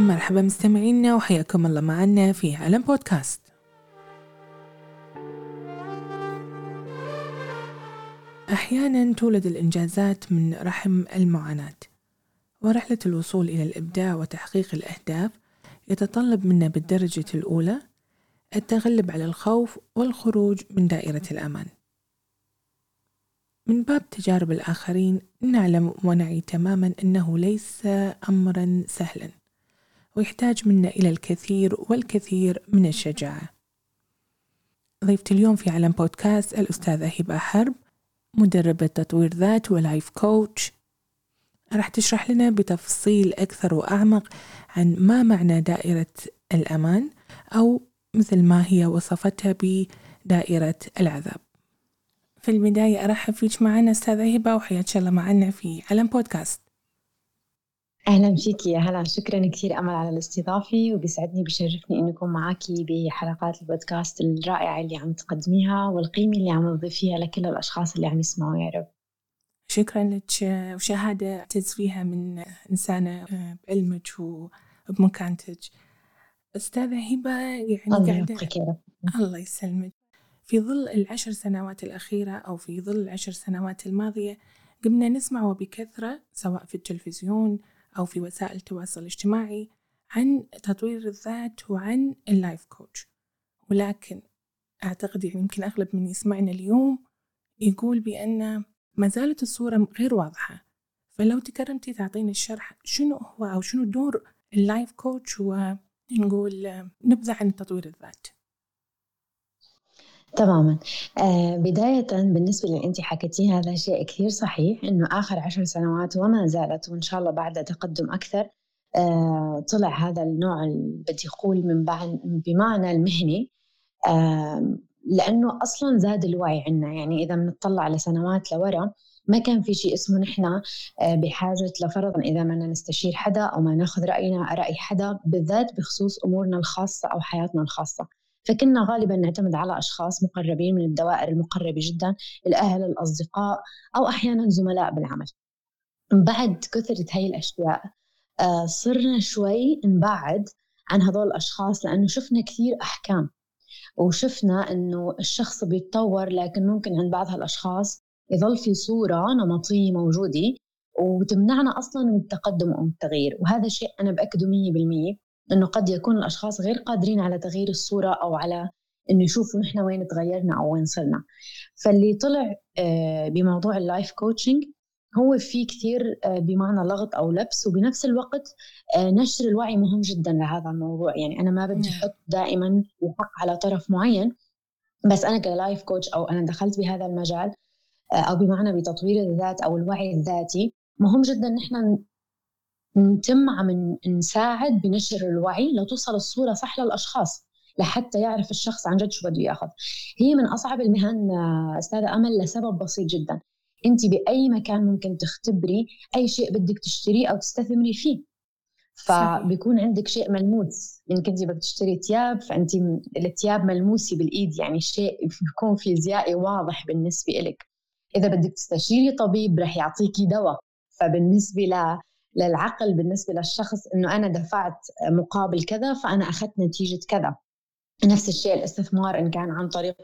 مرحبا مستمعينا وحياكم الله معنا في عالم بودكاست. أحيانا تولد الإنجازات من رحم المعاناة ورحلة الوصول إلى الإبداع وتحقيق الأهداف يتطلب منا بالدرجة الأولى التغلب على الخوف والخروج من دائرة الأمان. من باب تجارب الآخرين نعلم ونعي تماما أنه ليس أمرا سهلا. ويحتاج منا إلى الكثير والكثير من الشجاعة. ضيفتي اليوم في عالم بودكاست الأستاذة هبة حرب مدربة تطوير ذات ولايف كوتش. راح تشرح لنا بتفصيل أكثر وأعمق عن ما معنى دائرة الأمان أو مثل ما هي وصفتها بدائرة العذاب. في البداية أرحب فيك معنا أستاذة هبة وحياك الله معنا في علم بودكاست. أهلا فيك يا هلا. شكرا كثير أمل على الاستضافة وبيسعدني بشرفني إني أكون معك بحلقات البودكاست الرائعة اللي عم تقدميها والقيمة اللي عم تضيفيها لكل الأشخاص اللي عم يسمعوا يا رب. شكرا لك. وشهادة أعتز فيها من إنسانة بعلمك وبمكانتك أستاذة هبة يعني الله يبقيك يا رب. الله يسلمك. في ظل العشر سنوات الأخيرة أو في ظل العشر سنوات الماضية قمنا نسمع وبكثرة سواء في التلفزيون أو في وسائل التواصل الاجتماعي عن تطوير الذات وعن ال life coach ولكن أعتقد يعني يمكن أغلب من يسمعنا اليوم يقول بأن ما زالت الصورة غير واضحة. فلو تكرمتي تعطيني الشرح شنو هو أو شنو دور ال life coach ونقول نبذة عن تطوير الذات. تماما. آه بداية بالنسبة اللي أنت حكيتيه هذا شيء كثير صحيح إنه آخر عشر سنوات وما زالت وإن شاء الله بعد تقدم أكثر آه طلع هذا النوع بدي أقول من بمعنى المهني آه لأنه أصلا زاد الوعي عنا. يعني إذا بنطلع لسنوات لورا ما كان في شيء اسمه نحن آه، بحاجة لفرضا إذا بدنا نستشير حدا أو ما ناخذ رأينا رأي حدا بالذات بخصوص أمورنا الخاصة أو حياتنا الخاصة. فكنا غالبا نعتمد على أشخاص مقربين من الدوائر المقربة جدا الأهل الأصدقاء أو أحيانا زملاء بالعمل. بعد كثرة هاي الأشياء آه، صرنا شوي نبعد عن هذول الأشخاص لأنه شفنا كثير أحكام. وشفنا إنه الشخص بيتطور لكن ممكن عند بعض هالأشخاص يظل في صورة نمطية موجودة وتمنعنا أصلا من التقدم أو التغيير. وهذا شيء أنا بأكده 100% إنه قد يكون الأشخاص غير قادرين على تغيير الصورة أو على إنه يشوفوا نحن وين تغيرنا أو وين صرنا. فاللي طلع آه، بموضوع ال life coaching هو في كثير آه، بمعنى لغط أو لبس وبنفس الوقت آه، نشر الوعي مهم جدا لهذا الموضوع. يعني أنا ما بدي أحط دائما الحق على طرف معين بس أنا ك life coach أو أنا دخلت بهذا المجال أو بمعنى بتطوير الذات أو الوعي الذاتي مهم جدا نحن نتم عم نساعد بنشر الوعي لتوصل الصورة صح للأشخاص لحتى يعرف الشخص عن جد شو بده ياخذ. هي من أصعب المهن أستاذة أمل لسبب بسيط جدا. أنت بأي مكان ممكن تختبري أي شيء بدك تشتريه أو تستثمري فيه. فبيكون عندك شيء ملموس. إن كنت بدك تشتري ثياب فأنت الثياب ملموسة بالإيد يعني شيء بيكون فيزيائي واضح بالنسبة لك إذا بدك تستشيري طبيب رح يعطيكي دواء. فبالنسبة للعقل بالنسبة للشخص إنه أنا دفعت مقابل كذا فأنا أخذت نتيجة كذا. نفس الشيء الاستثمار إن كان عن طريق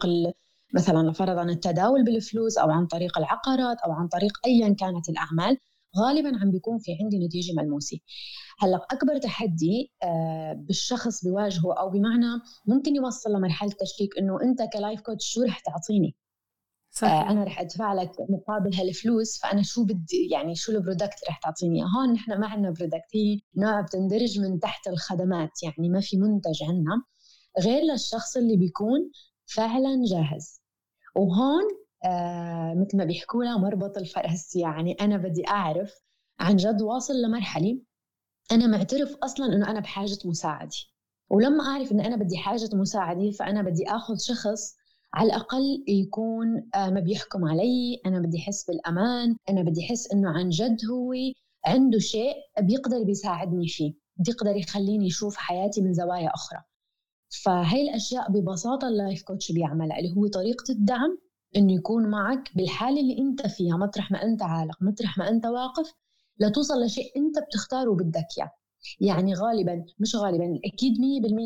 مثلا فرضا التداول بالفلوس أو عن طريق العقارات أو عن طريق أيا كانت الأعمال غالبا عم بيكون في عندي نتيجة ملموسة. هلأ أكبر تحدي آه، بالشخص بيواجهه أو بمعنى ممكن يوصل لمرحلة تشكيك إنه أنت ك life coach شو رح تعطيني؟ صحيح. آه، أنا رح أدفع لك مقابل هالفلوس فأنا شو بدي يعني شو ال product رح تعطيني هون نحن ما عندنا product هي نوع بتندرج من تحت الخدمات يعني ما في منتج عندنا غير للشخص اللي بيكون فعلا جاهز. وهون آه مثل ما بيحكوا لها مربط الفرس يعني أنا بدي أعرف عن جد واصل لمرحلة أنا معترف أصلا إنه أنا بحاجة مساعدة. ولما أعرف إنه أنا بدي حاجة مساعدة فأنا بدي آخذ شخص على الأقل يكون آه، ما بيحكم علي أنا بدي أحس بالأمان أنا بدي أحس أنه عن جد هو عنده شيء بيقدر بيساعدني فيه بيقدر يخليني أشوف حياتي من زوايا أخرى. فهي الأشياء ببساطة اللايف كوتش بيعملها اللي هو طريقة الدعم إنه يكون معك بالحالة اللي أنت فيها مطرح ما أنت عالق مطرح ما أنت واقف لتوصل لشيء أنت بتختاره وبدك إياه. يعني غالبا مش غالبا أكيد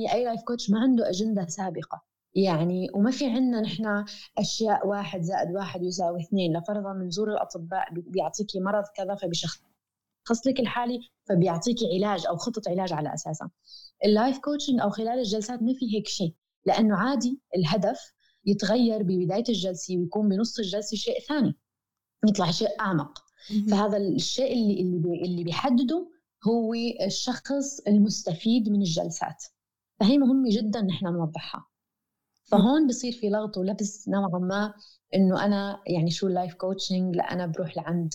100% أي life coach ما عنده أجندة سابقة. يعني وما في عندنا نحن أشياء واحد زائد واحد يساوي اثنين لفرضا منظور الأطباء بيعطيكي مرض كذا فبيشخص لك الحالي فبيعطيكي علاج أو خطة علاج على أساسها. ال life coaching أو خلال الجلسات ما في هيك شيء لأنه عادي الهدف يتغير ببداية الجلسة ويكون بنص الجلسة شيء ثاني يطلع شيء أعمق. فهذا الشيء اللي اللي اللي بيحدده هو الشخص المستفيد من الجلسات. فهي مهمة جدا نحن نوضحها. فهون بصير في لغط ولبس نوعا ما إنه أنا يعني شو ال life coaching لا أنا بروح لعند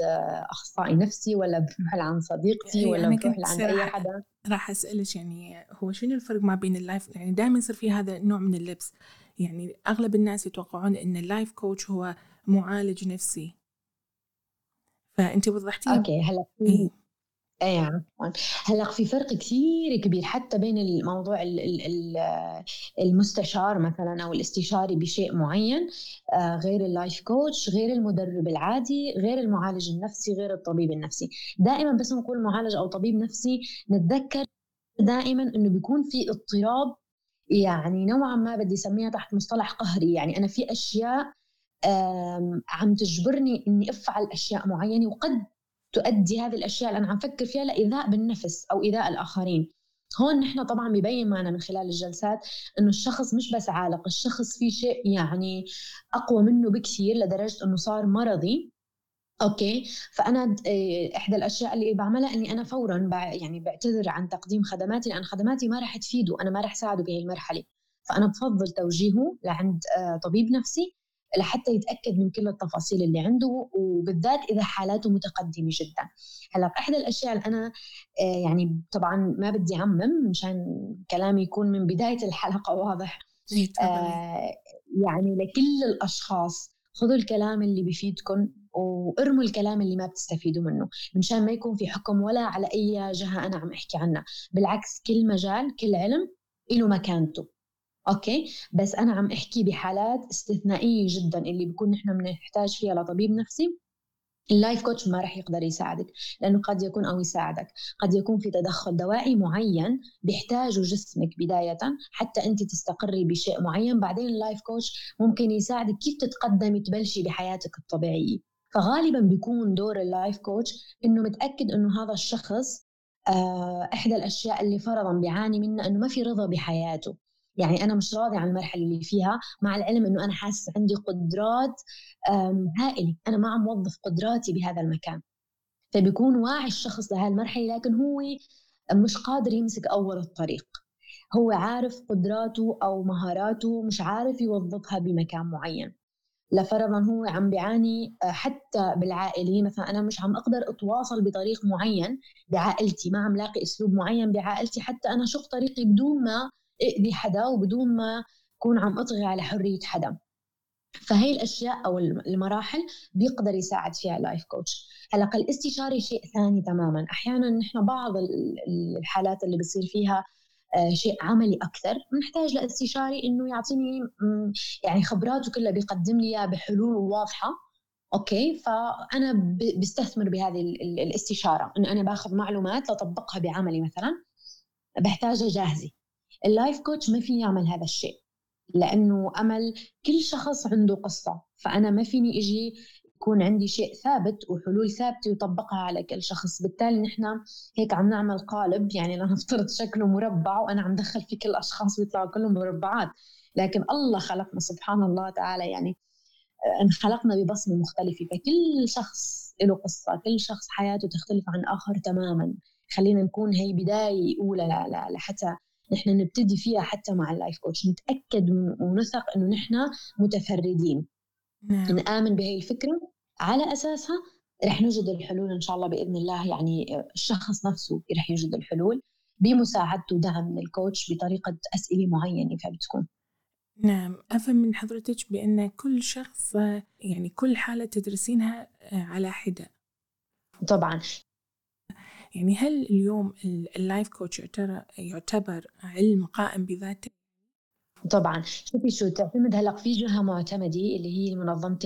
أخصائي نفسي ولا بروح لعند صديقتي يعني ولا بروح لعند أي حدا. راح أسألك يعني هو شنو الفرق ما بين ال life يعني دائما يصير في هذا النوع من اللبس. يعني أغلب الناس يتوقعون إن ال life coach هو معالج نفسي. فأنت وضحتي okay هلا إيه؟ اي عفوا هلأ في فرق كثير كبير حتى بين الموضوع المستشار مثلا أو الاستشاري بشيء معين آه، غير ال life coach غير المدرب العادي غير المعالج النفسي غير الطبيب النفسي. دائما بس نقول معالج أو طبيب نفسي نتذكر دائما إنه بيكون في اضطراب يعني نوعا ما بدي أسميها تحت مصطلح قهري. يعني أنا في أشياء عم تجبرني إني أفعل أشياء معينة وقد تؤدي هذه الأشياء اللي أنا عم فكر فيها لإيذاء بالنفس أو إيذاء الآخرين. هون نحن طبعا ببين معنا من خلال الجلسات إنه الشخص مش بس عالق الشخص في شيء يعني أقوى منه بكثير لدرجة إنه صار مرضي. أوكي؟ فأنا آه، إحدى الأشياء اللي بعملها إني أنا فورا يعني بعتذر عن تقديم خدماتي لأن خدماتي ما راح تفيده أنا ما راح ساعده بهي المرحلة. فأنا بفضل توجيهه لعند آه، طبيب نفسي لحتى يتأكد من كل التفاصيل اللي عنده وبالذات إذا حالاته متقدمة جدا. هلأ احدى الأشياء اللي أنا آه، يعني طبعا ما بدي أعمم مشان كلامي يكون من بداية الحلقة واضح. آه يعني لكل الأشخاص خذوا الكلام اللي بيفيدكم وارموا الكلام اللي ما بتستفيدوا منه مشان ما يكون في حكم ولا على أي جهة أنا عم أحكي عنها. بالعكس كل مجال كل علم له مكانته. okay؟ بس أنا عم أحكي بحالات استثنائية جدا اللي بيكون نحن بنحتاج فيها لطبيب نفسي. ال life coach ما راح يقدر يساعدك لأنه قد يكون أو يساعدك. قد يكون في تدخل دوائي معين بيحتاجه جسمك بداية حتى أنت تستقري بشيء معين. بعدين ال life coach ممكن يساعدك كيف تتقدمي تبلشي بحياتك الطبيعية. فغالبا بيكون دور ال life coach إنه متأكد إنه هذا الشخص آه، إحدى الأشياء اللي فرضا بيعاني منها إنه ما في رضا بحياته. يعني أنا مش راضي عن المرحلة اللي فيها مع العلم إنه أنا حاسس عندي قدرات هائلة. أنا ما عم وظف قدراتي بهذا المكان. فبيكون واعي الشخص لهذه المرحله لكن هو مش قادر يمسك أول الطريق. هو عارف قدراته أو مهاراته مش عارف يوظفها بمكان معين. لفرضا هو عم بيعاني آه، حتى بالعائلة. مثلا أنا مش عم أقدر أتواصل بطريق معين بعائلتي. ما عم لاقي أسلوب معين بعائلتي. حتى أنا شق طريقي بدون ما اذي حدا وبدون ما أكون عم أطغي على حرية حدا. فهي الأشياء أو المراحل بيقدر يساعد فيها اللايف كوتش هلا الاستشاري شيء ثاني تماما. أحيانا نحن بعض الحالات اللي بصير فيها آه، شيء عملي أكثر. بنحتاج لاستشاري إنه يعطيني يعني خبراته كلها بيقدم لي بحلول واضحة. okay؟ فأنا بستثمر بهذه الاستشارة. انه أنا باخذ معلومات لطبقها بعملي مثلا بحتاجها جاهزة. ال life coach ما في يعمل هذا الشيء لأنه أمل كل شخص عنده قصة فأنا ما فيني إجي يكون عندي شيء ثابت وحلول ثابتة وطبقها على كل شخص. بالتالي نحن هيك عم نعمل قالب يعني لنفترض شكله مربع وأنا عم دخل في كل الاشخاص بيطلعوا كلهم مربعات. لكن الله خلقنا سبحان الله تعالى يعني آه، انخلقنا ببصمة مختلفة. فكل شخص له قصة كل شخص حياته تختلف عن آخر تماما. خلينا نكون هي بداية أولى لحتى نحن نبتدي فيها حتى مع اللايف كوتش نتأكد ونثق إنه نحن متفردين. نعم. نآمن بهي الفكرة. على أساسها رح نجد الحلول إن شاء الله بإذن الله يعني الشخص نفسه رح يجد الحلول بمساعدته ودعم من ال coach بطريقة أسئلة معينة فبتكون. نعم. أفهم من حضرتك بأن كل شخص يعني كل حالة تدرسينها على حدة. طبعا. يعني هل اليوم ال life coach يعتبر علم قائم بذاته؟ طبعا. شوفي شو تعتمد هلا في جهة معتمدة اللي هي منظمة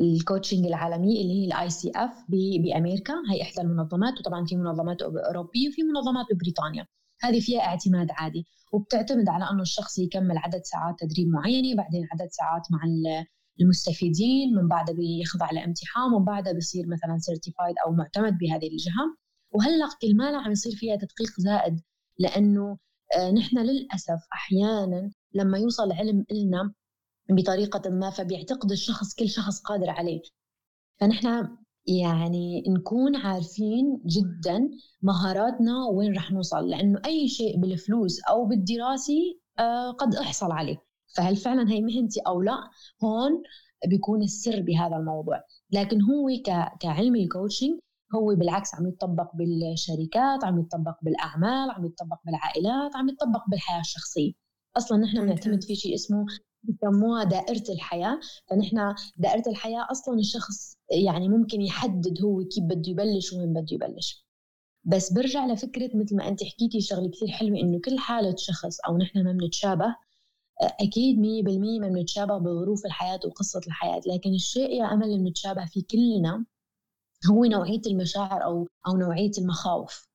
ال coaching العالمي اللي هي ال ICF بأمريكا. هي إحدى المنظمات وطبعا في منظمات أوروبية وفي منظمات ببريطانيا هذه فيها اعتماد عادي. وبتعتمد على إنه الشخص يكمل عدد ساعات تدريب معينة بعدين عدد ساعات مع المستفيدين من بعدها بيخضع لامتحان ومن بعدها بيصير مثلا سيرتيفايد أو معتمد بهذه الجهة. وهلا كل ما عم يصير فيها تدقيق زائد لأنه آه، نحن للأسف أحيانا لما يوصل علم إلنا بطريقة ما فبيعتقد الشخص كل شخص قادر عليه. فنحن يعني نكون عارفين جدا مهاراتنا وين رح نوصل لأنه أي شيء بالفلوس أو بالدراسة آه قد أحصل عليه. فهل فعلا هي مهنتي أو لا؟ هون بيكون السر بهذا الموضوع. لكن هو كعلم الكوتشنج هو بالعكس عم يتطبق بالشركات عم يتطبق بالأعمال عم يتطبق بالعائلات عم يتطبق بالحياة الشخصية. أصلا نحن بنعتمد في شيء اسمه بسموها دائرة الحياة. فنحن دائرة الحياة أصلا الشخص يعني ممكن يحدد هو كيف بده يبلش وين بده يبلش. بس برجع لفكرة مثل ما أنت حكيتي شغلة كثير حلوة إنه كل حالة شخص أو نحن ما بنتشابه أكيد مية بالمية ما بنتشابه بظروف الحياة وقصة الحياة لكن الشيء يا أمل اللي بنتشابه فيه كلنا هو نوعية المشاعر أو أو نوعية المخاوف.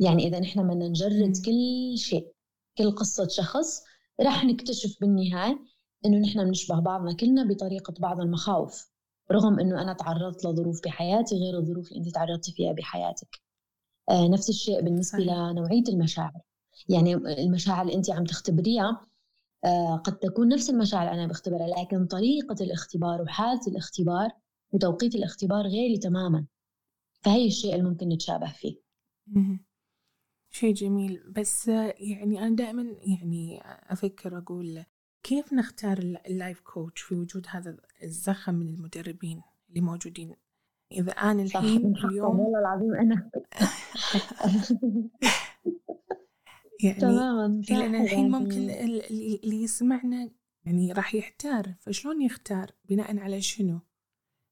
يعني إذا نحن بدنا نجرد كل شيء كل قصة شخص رح نكتشف بالنهاية إنه نحن بنشبه بعضنا كلنا بطريقة بعض المخاوف رغم إنه أنا تعرضت لظروف بحياتي غير الظروف اللي أنت تعرضتي فيها بحياتك. آه نفس الشيء بالنسبة صحيح. لنوعية المشاعر. يعني المشاعر اللي أنت عم تختبريها قد تكون نفس المشاعر اللي أنا بختبرها لكن طريقة الاختبار وحالة الاختبار وتوقيت الاختبار غيري تماما. فهي الشيء اللي ممكن نتشابه فيه. شيء جميل. بس يعني أنا دائما يعني أفكر أقول كيف نختار اللايف كوتش في وجود هذا الزخم من المدربين اللي موجودين؟ إذا أنا الحين اليوم والله العظيم أنا يعني تماما لأن الحين ممكن اللي يسمعنا يعني راح يحتار فشلون يختار؟ بناء على شنو؟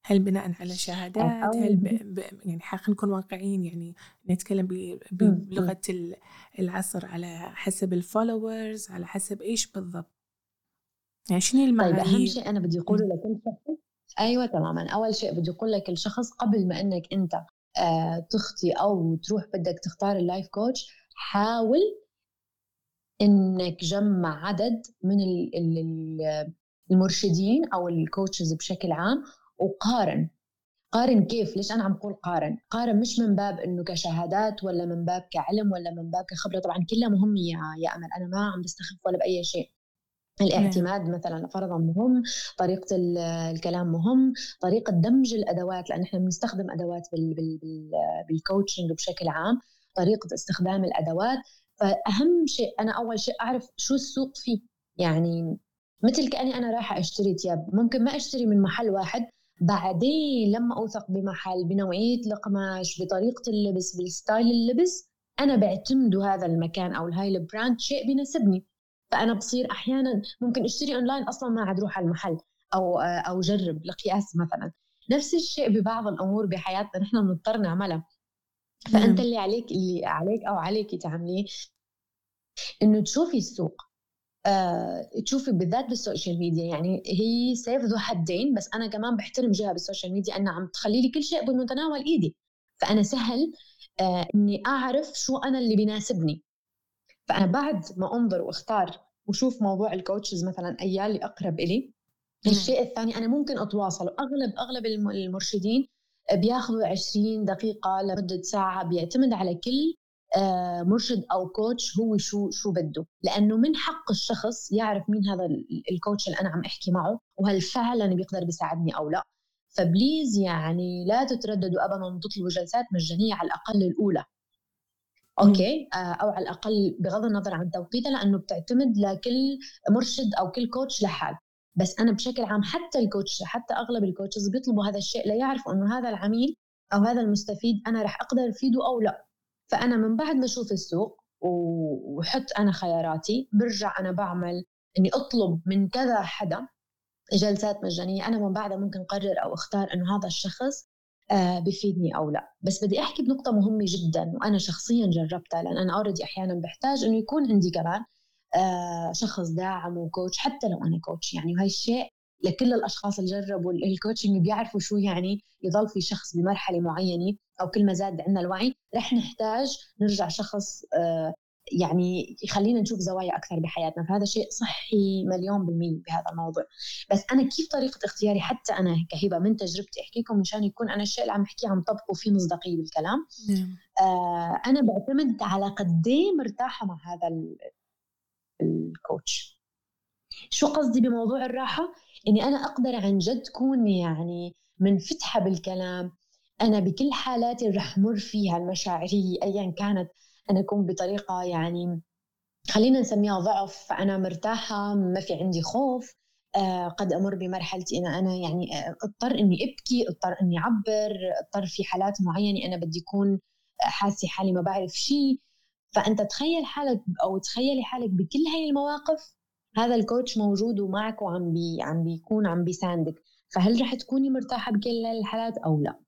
هل بناء على شهادات؟ هل ب... ب... يعني خلينا نكون واقعيين يعني نتكلم ب... بلغة العصر على حسب ال followers على حسب إيش بالضبط؟ يعني شنو المعايير طيب أهم شيء أنا بدي أقوله لكل شخص؟ أيوه تماما. أول شيء بدي أقول لك الشخص قبل ما إنك أنت آه تخطي أو تروح بدك تختار ال life coach حاول إنك جمع عدد من المرشدين أو ال coaches بشكل عام وقارن. قارن كيف؟ ليش أنا عم بقول قارن؟ قارن مش من باب إنه كشهادات ولا من باب كعلم ولا من باب كخبرة. طبعا كلها مهمه يا يا أمل. أنا ما عم بستخف ولا بأي شيء. الاعتماد نعم. مثلا فرضا مهم. طريقة الكلام مهم. طريقة دمج الأدوات لأن إحنا بنستخدم أدوات بال بال بال بال coaching بشكل عام. طريقة استخدام الأدوات. فأهم شيء أنا أول شيء أعرف شو السوق فيه. يعني مثل كأني أنا رايحة أشتري تياب ممكن ما أشتري من محل واحد بعدين لما أوثق بمحل بنوعية القماش بطريقة اللبس بال style اللبس أنا بعتمد هذا المكان أو هاي ال brand شيء بيناسبني. فأنا بصير أحيانا ممكن أشتري أونلاين أصلا ما عاد أروح على المحل أو أو جرب لقياس مثلا. نفس الشيء ببعض الأمور بحياتنا نحن بنضطر نعملها. فأنت اللي عليك اللي عليك أو عليك تعمليه إنه تشوفي السوق آه، تشوفي بالذات بال social media. يعني هي سيف ذو حدين بس أنا كمان بحترم جهة بال social media إنها عم تخلي لي كل شيء بمتناول إيدي. فأنا سهل آه إني أعرف شو أنا اللي بيناسبني. فأنا بعد ما أنظر وأختار وشوف موضوع ال coaches مثلا ايال اللي أقرب إلي الشيء الثاني أنا ممكن أتواصل. وأغلب أغلب المرشدين بياخذوا 20 دقيقة لمدة ساعة بيعتمد على كل آه، مرشد أو coach هو شو شو بده. لأنه من حق الشخص يعرف مين هذا ال coach اللي أنا عم أحكي معه وهل فعلا بيقدر بيساعدني أو لا. ف please يعني لا تترددوا ابدا تطلبوا جلسات مجانية على الأقل الأولى. okay؟ آه، أو على الأقل بغض النظر عن توقيتها لأنه بتعتمد لكل مرشد أو كل coach لحال بس أنا بشكل عام حتى ال coach حتى أغلب ال coaches بيطلبوا هذا الشيء ليعرفوا إنه هذا العميل أو هذا المستفيد أنا رح أقدر أفيده أو لا. فأنا من بعد ما أشوف السوق وحط أنا خياراتي برجع أنا بعمل إني أطلب من كذا حدا جلسات مجانية أنا من بعدها ممكن أقرر أو أختار إنه هذا الشخص آه بفيدني أو لا. بس بدي أحكي بنقطة مهمة جدا وأنا شخصيا جربتها لأن أنا already أحيانا بحتاج إنه يكون عندي كمان شخص داعم و coach حتى لو أنا coach يعني وهي الشيء لكل الأشخاص اللي جربوا ال coaching بيعرفوا شو يعني يضل في شخص بمرحلة معينة أو كل ما زاد عندنا الوعي. رح نحتاج نرجع شخص آه، يعني يخلينا نشوف زوايا أكثر بحياتنا. فهذا شيء صحي مليون بالمية بهذا الموضوع. بس أنا كيف طريقة اختياري حتى أنا كهبة من تجربتي احكي لكم مشان يكون أنا الشيء اللي عم أحكيه عم طبقه في مصداقية بالكلام. نعم. آه أنا بعتمد على قد مرتاحة مع هذا الكوتش. شو قصدي بموضوع الراحة؟ إني أنا أقدر عن جد كون يعني منفتحة بالكلام. أنا بكل حالاتي رح مر فيها المشاعرية ايا كانت أنا أكون بطريقة يعني خلينا نسميها ضعف فانا مرتاحة ما في عندي خوف. آه قد أمر بمرحله ان أنا يعني أضطر إني أبكي أضطر إني أعبر أضطر في حالات معينة أنا بدي أكون حاسة حالي ما بعرف شيء فأنت تخيل حالك أو تخيلي حالك بكل هاي المواقف هذا الكوتش موجود ومعك وعم بي عم بيكون عم بيساندك. فهل رح تكوني مرتاحة بكل الحالات أو لا؟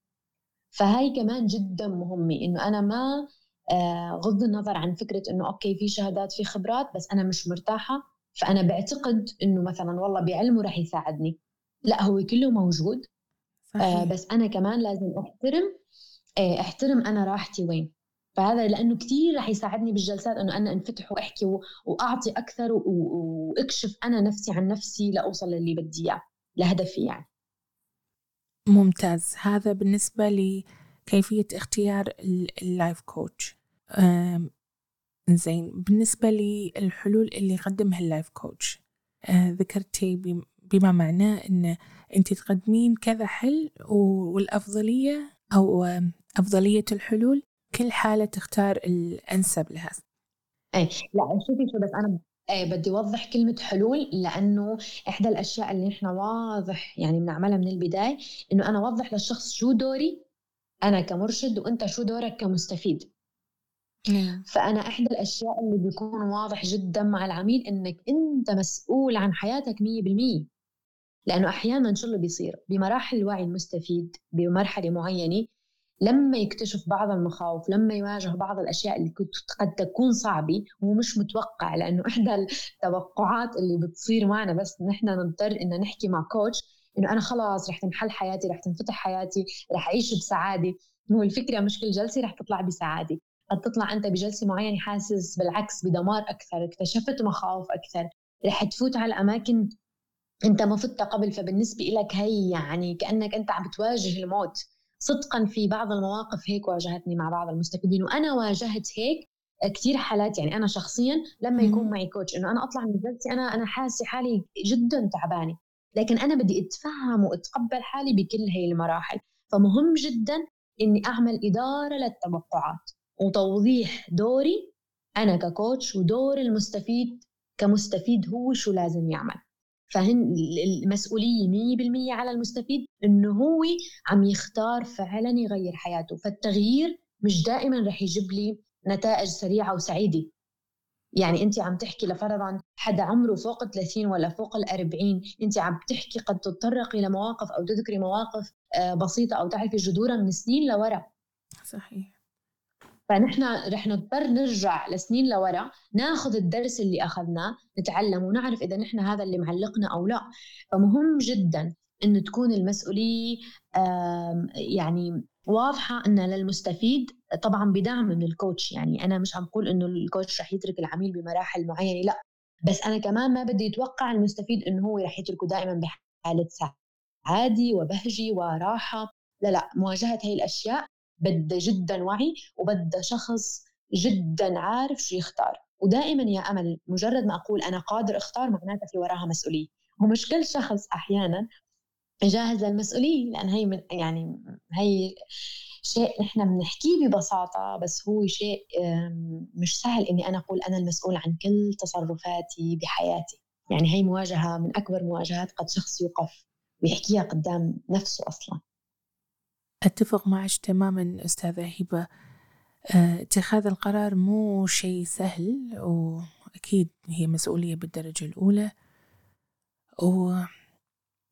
فهاي كمان جدا مهمة إنه أنا ما آه، غض النظر عن فكرة إنه أوكي في شهادات في خبرات بس أنا مش مرتاحة. فأنا بعتقد إنه مثلا والله بعلمه رح يساعدني. لا هو كله موجود آه، صحيح. بس أنا كمان لازم أحترم آه، أحترم أنا راحتي وين. فهذا لأنه كثير رح يساعدني بالجلسات إنه أنا أنفتح وأحكي وأعطي أكثر وأكشف أنا نفسي عن نفسي لأوصل للي بدي إياه لهدفي يعني. ممتاز. هذا بالنسبة لكيفية اختيار ال life coach زين. بالنسبة للحلول اللي يقدمها ال life coach آه ذكرتي بما معناه أن أنت تقدمين كذا حل والأفضلية أو أفضلية الحلول كل حالة تختار الأنسب لها. أي لا شوفي شو بس أنا أي بدي أوضح كلمة حلول لأنه إحدى الأشياء اللي نحن واضح يعني بنعملها من البداية إنه أنا أوضح للشخص شو دوري أنا كمرشد وأنت شو دورك كمستفيد. نعم. فأنا إحدى الأشياء اللي بيكون واضح جدا مع العميل إنك أنت مسؤول عن حياتك 100% لأنه أحيانا شو اللي بيصير؟ بمراحل الوعي المستفيد بمرحلة معينة لما يكتشف بعض المخاوف لما يواجه بعض الأشياء اللي قد تكون صعبة ومش متوقع لأنه إحدى التوقعات اللي بتصير معنا بس نحن نضطر إن نحكي مع كوتش إنه أنا خلاص رح تنحل حياتي رح تنفتح حياتي رح أعيش بسعادة. هو الفكرة مش كل جلسة رح تطلع بسعادة. قد تطلع أنت بجلسة معينة حاسس بالعكس بدمار أكثر اكتشفت مخاوف أكثر. رح تفوت على أماكن أنت ما فتها قبل فبالنسبة لك هي يعني كأنك أنت عم بتواجه الموت. صدقا في بعض المواقف هيك واجهتني مع بعض المستفيدين وأنا واجهت هيك كثير حالات. يعني أنا شخصيا لما يكون معي كوتش إنه أنا أطلع من جلسه أنا أنا حاسة حالي جدا تعبانة. لكن أنا بدي أتفهم وأتقبل حالي بكل هي المراحل. فمهم جدا إني أعمل إدارة للتوقعات وتوضيح دوري أنا ككوتش ودور المستفيد كمستفيد هو شو لازم يعمل. فهن المسؤولية 100% على المستفيد إنه هو عم يختار فعلا يغير حياته. فالتغيير مش دائما رح يجيب لي نتائج سريعة وسعيدة. يعني أنت عم تحكي لفرضا حدا عمره فوق ال 30 ولا فوق ال 40 أنت عم تحكي قد تتطرقي لمواقف أو تذكري مواقف آه، بسيطة أو تعرفي جذورها من سنين لورا. صحيح. فنحن رح نضطر نرجع لسنين لورا ناخذ الدرس اللي أخذناه نتعلم ونعرف إذا نحن هذا اللي معلقنا أو لا. فمهم جدا انه تكون المسؤولية يعني واضحة إن للمستفيد طبعا بدعم من الكوتش. يعني أنا مش عم بقول إنه الكوتش رح يترك العميل بمراحل معينة لا. بس أنا كمان ما بدي يتوقع المستفيد إنه هو رح يتركه دائما بحالة سعادة وبهجة وراحة. لا لا مواجهة هي الأشياء بدها جدا وعي وبدها شخص جدا عارف شو يختار. ودائما يا أمل مجرد ما أقول أنا قادر أختار معناتها في وراها مسؤولية. ومش كل شخص أحيانا جاهز للمسؤولية لأن هي من يعني هي شيء نحن بنحكيه ببساطة بس هو شيء مش سهل إني أنا أقول أنا المسؤول عن كل تصرفاتي بحياتي. يعني هي مواجهة من أكبر مواجهات قد شخص يوقف ويحكيها قدام نفسه أصلا. أتفق معك تماما أستاذة هبة آه، اتخاذ القرار مو شيء سهل وأكيد هي مسؤولية بالدرجة الأولى.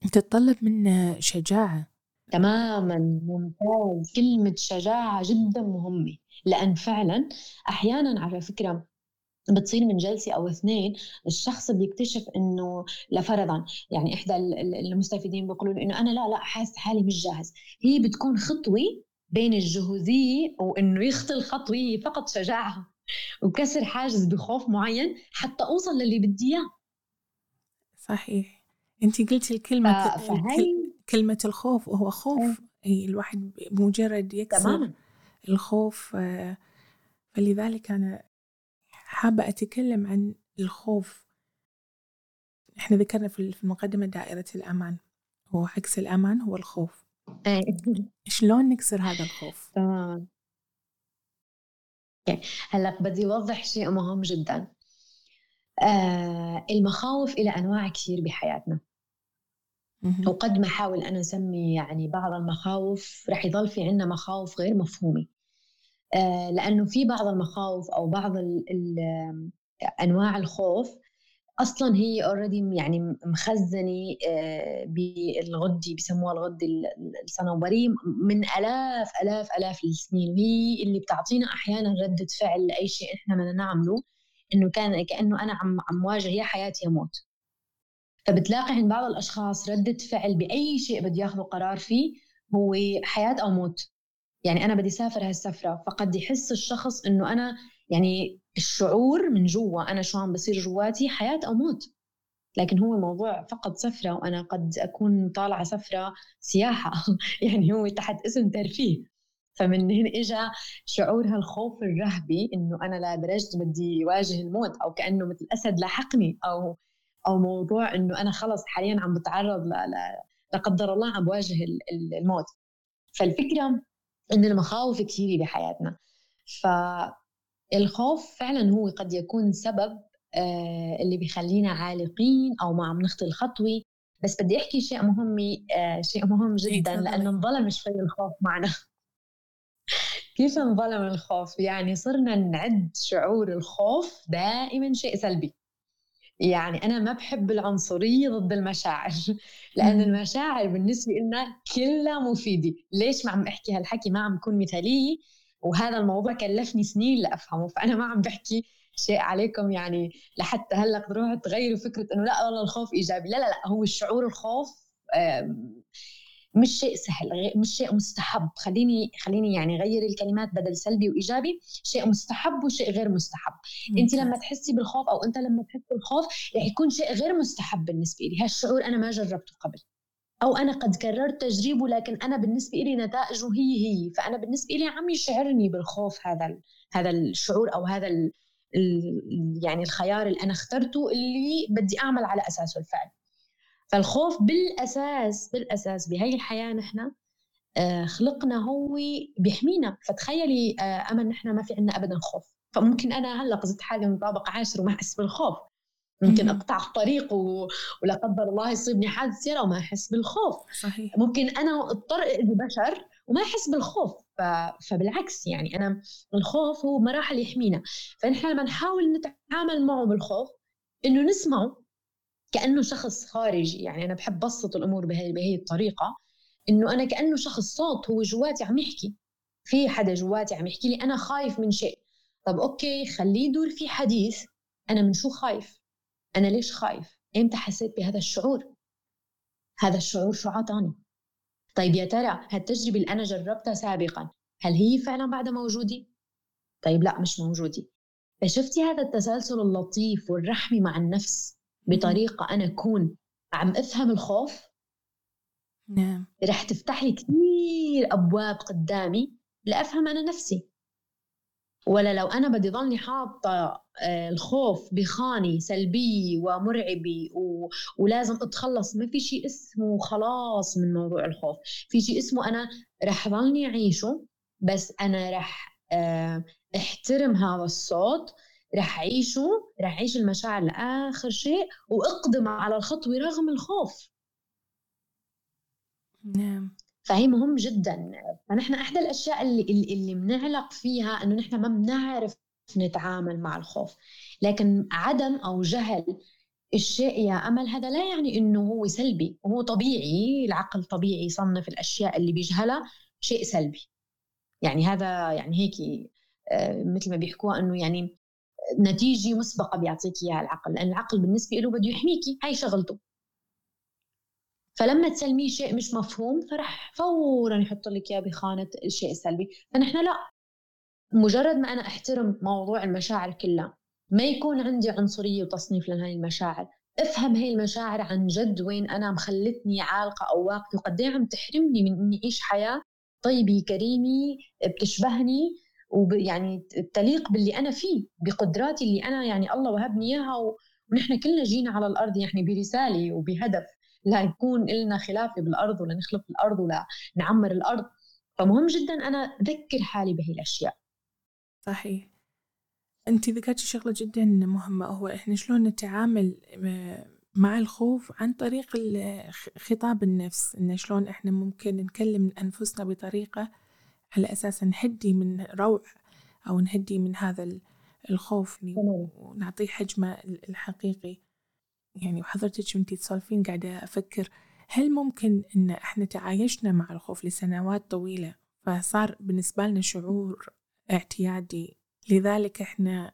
وتتطلب منا شجاعة. تماما ممتاز. كلمة شجاعة جدا مهمة لأن فعلا أحيانا على فكرة بتصير من جلسة أو اثنين الشخص بيكتشف إنه لفرضا. يعني إحدى المستفيدين بيقولوا إنه أنا لا لا حاسس حالي مش جاهز. هي بتكون خطوة بين الجهوزية وإنه يخطي الخطوة هي فقط شجاعة وكسر حاجز بخوف معين حتى أوصل للي بدي إياه. صحيح. أنت قلتي الكلمة فهي... كلمة الخوف وهو خوف. أي الواحد بمجرد يكسر تماما. الخوف آه، فلذلك أنا حابة أتكلم عن الخوف. إحنا ذكرنا في المقدمة دائرة الأمان هو عكس الأمان هو الخوف. إيه. شلون نكسر هذا الخوف؟ تماما هلأ بدي أوضح شيء مهم جدا. آه المخاوف إلى أنواع كثير بحياتنا. وقد ما حاول أنا أسمي يعني بعض المخاوف رح يضل في عنا مخاوف غير مفهومة. آه لأنه في بعض المخاوف أو بعض أنواع الخوف أصلا هي اوريدي يعني مخزنة آه، بالغدي بسموها الغدة الصنوبري من آلاف آلاف آلاف السنين. وهي اللي بتعطينا أحيانا ردة فعل لأي شيء إحنا بدنا نعمله إنه كان كأنه أنا عم عم واجه يا حياه يا موت. فبتلاقي عند بعض الأشخاص ردة فعل بأي شيء بده ياخذوا قرار فيه هو حياة أو موت. يعني أنا بدي اسافر هالسفرة فقد يحس الشخص إنه أنا يعني الشعور من جوا أنا شو عم بصير جواتي حياة أو موت. لكن هو موضوع فقط سفرة وأنا قد أكون طالعة سفرة سياحة يعني هو تحت اسم ترفيه. فمن هنا اجى شعور هالخوف الرهبي إنه أنا لدرجه بدي واجه الموت أو كأنه مثل أسد لاحقني أو أو موضوع إنه أنا خلص حاليا عم بتعرض ل لا قدر الله عم بواجه الموت. فالفكرة انه المخاوف كثيرة بحياتنا. ف الخوف فعلا هو قد يكون سبب آه، اللي بيخلينا عالقين أو ما عم نخطي الخطوة. بس بدي أحكي شيء مهم آه، شيء مهم جدا لأنه انظلم شوي الخوف معنا. كيف انظلم الخوف؟ يعني صرنا نعد شعور الخوف دائما شيء سلبي. يعني أنا ما بحب العنصرية ضد المشاعر. لأن المشاعر بالنسبة لنا كلها مفيدة. ليش ما عم احكي هالحكي؟ ما عم كون مثالية. وهذا الموضوع كلفني سنين لأفهمه. فأنا ما عم بحكي شيء عليكم يعني لحتى هلأ تروحوا تغيروا فكرة إنه لا والله الخوف إيجابي. لا لا لا هو الشعور الخوف مش شيء سهل مش شيء مستحب. خليني خليني يعني غير الكلمات بدل سلبي وإيجابي. شيء مستحب وشيء غير مستحب. انت لما تحسي بالخوف أو أنت لما تحس بالخوف رح يكون شيء غير مستحب بالنسبة لي. هالشعور أنا ما جربته قبل. أو أنا قد كررت تجريبه لكن أنا بالنسبة لي نتائجه هي هي. فأنا بالنسبة لي عم يشعرني بالخوف هذا هذا الشعور أو هذا ال يعني الخيار اللي أنا اخترته اللي بدي أعمل على أساسه الفعل. فالخوف بالأساس بالأساس بهي الحياة نحن آه، خلقنا هو بيحمينا. فتخيلي آه، أمل نحن ما في عندنا ابدا خوف. فممكن أنا هلأ قصدت حالي من طابق عاشر وما أحس بالخوف. ممكن أقطع الطريق و... ولا قدر الله يصيبني حادث سياره وما أحس بالخوف. صحيح. ممكن أنا أضطر اذي بشر وما أحس بالخوف. ف... فبالعكس يعني أنا الخوف هو مراحل يحمينا. فنحن لما نحاول نتعامل معه بالخوف إنه نسمعه كأنه شخص خارجي يعني أنا بحب بسط الأمور بهي بهي الطريقة إنه أنا كأنه شخص صوت هو جواتي عم يحكي في حدا جواتي عم يحكي لي أنا خايف من شيء طب أوكي خليه يدور في حديث أنا من شو خايف أنا ليش خايف؟ إمتى حسيت بهذا الشعور؟ هذا الشعور شو عطاني؟ طيب يا ترى هالتجربة اللي أنا جربتها سابقا هل هي فعلا بعدها موجودة؟ طيب لا مش موجودة فشفتي هذا التسلسل اللطيف والرحمي مع النفس بطريقة أنا أكون عم أفهم الخوف. نعم. رح تفتح لي كثير أبواب قدامي لأفهم أنا نفسي. ولا لو أنا بدي ضلني حاطة آه، الخوف بخاني سلبية ومرعبة و... ولازم أتخلص. ما في شيء اسمه خلاص من موضوع الخوف. في شيء اسمه أنا رح ضلني أعيشه بس أنا رح آه، أحترم هذا الصوت رح أعيشه رح أعيش المشاعر لآخر شيء وأقدم على الخطوة رغم الخوف. نعم. فهي مهم جدا. فنحن إحدى الأشياء اللي اللي بنعلق فيها إنه نحن ما بنعرف نتعامل مع الخوف. لكن عدم أو جهل الشيء يا أمل هذا لا يعني إنه هو سلبي. وهو طبيعي العقل طبيعي يصنف الأشياء اللي بيجهلها شيء سلبي. يعني هذا يعني هيك آه، مثل ما بيحكوها إنه يعني نتيجة مسبقة بيعطيك إياها العقل لأن العقل بالنسبة له بده يحميكي هاي شغلته. فلما تسلميه شيء مش مفهوم فرح فورا يحط لك إياه بخانة الشيء السلبي فنحن لا. مجرد ما أنا أحترم موضوع المشاعر كلها ما يكون عندي عنصرية وتصنيف لهي المشاعر. أفهم هي المشاعر عن جد وين أنا مخلتني عالقة أو واقفة وقد إيه عم تحرمني من إني أعيش حياة طيبة كريمة بتشبهني. ويعني تليق باللي أنا فيه بقدراتي اللي أنا يعني الله وهبني إياها ونحن كلنا جينا على الأرض يعني برسالة وبهدف. لا يكون لنا خلافة بالأرض ولا نخلق الأرض ولا نعمر الأرض. فمهم جدا أنا أذكر حالي بهي الأشياء. صحيح. أنت ذكرتي شغلة جدا مهمة هو إحنا شلون نتعامل مع الخوف عن طريق خطاب النفس. ان شلون إحنا ممكن نكلم أنفسنا بطريقة على أساس نهدي من روع أو نهدي من هذا الخوف ونعطيه حجمه الحقيقي. يعني وحضرتك وانتي تسولفين قاعدة أفكر هل ممكن إن إحنا تعايشنا مع الخوف لسنوات طويلة فصار بالنسبة لنا شعور اعتيادي؟ لذلك إحنا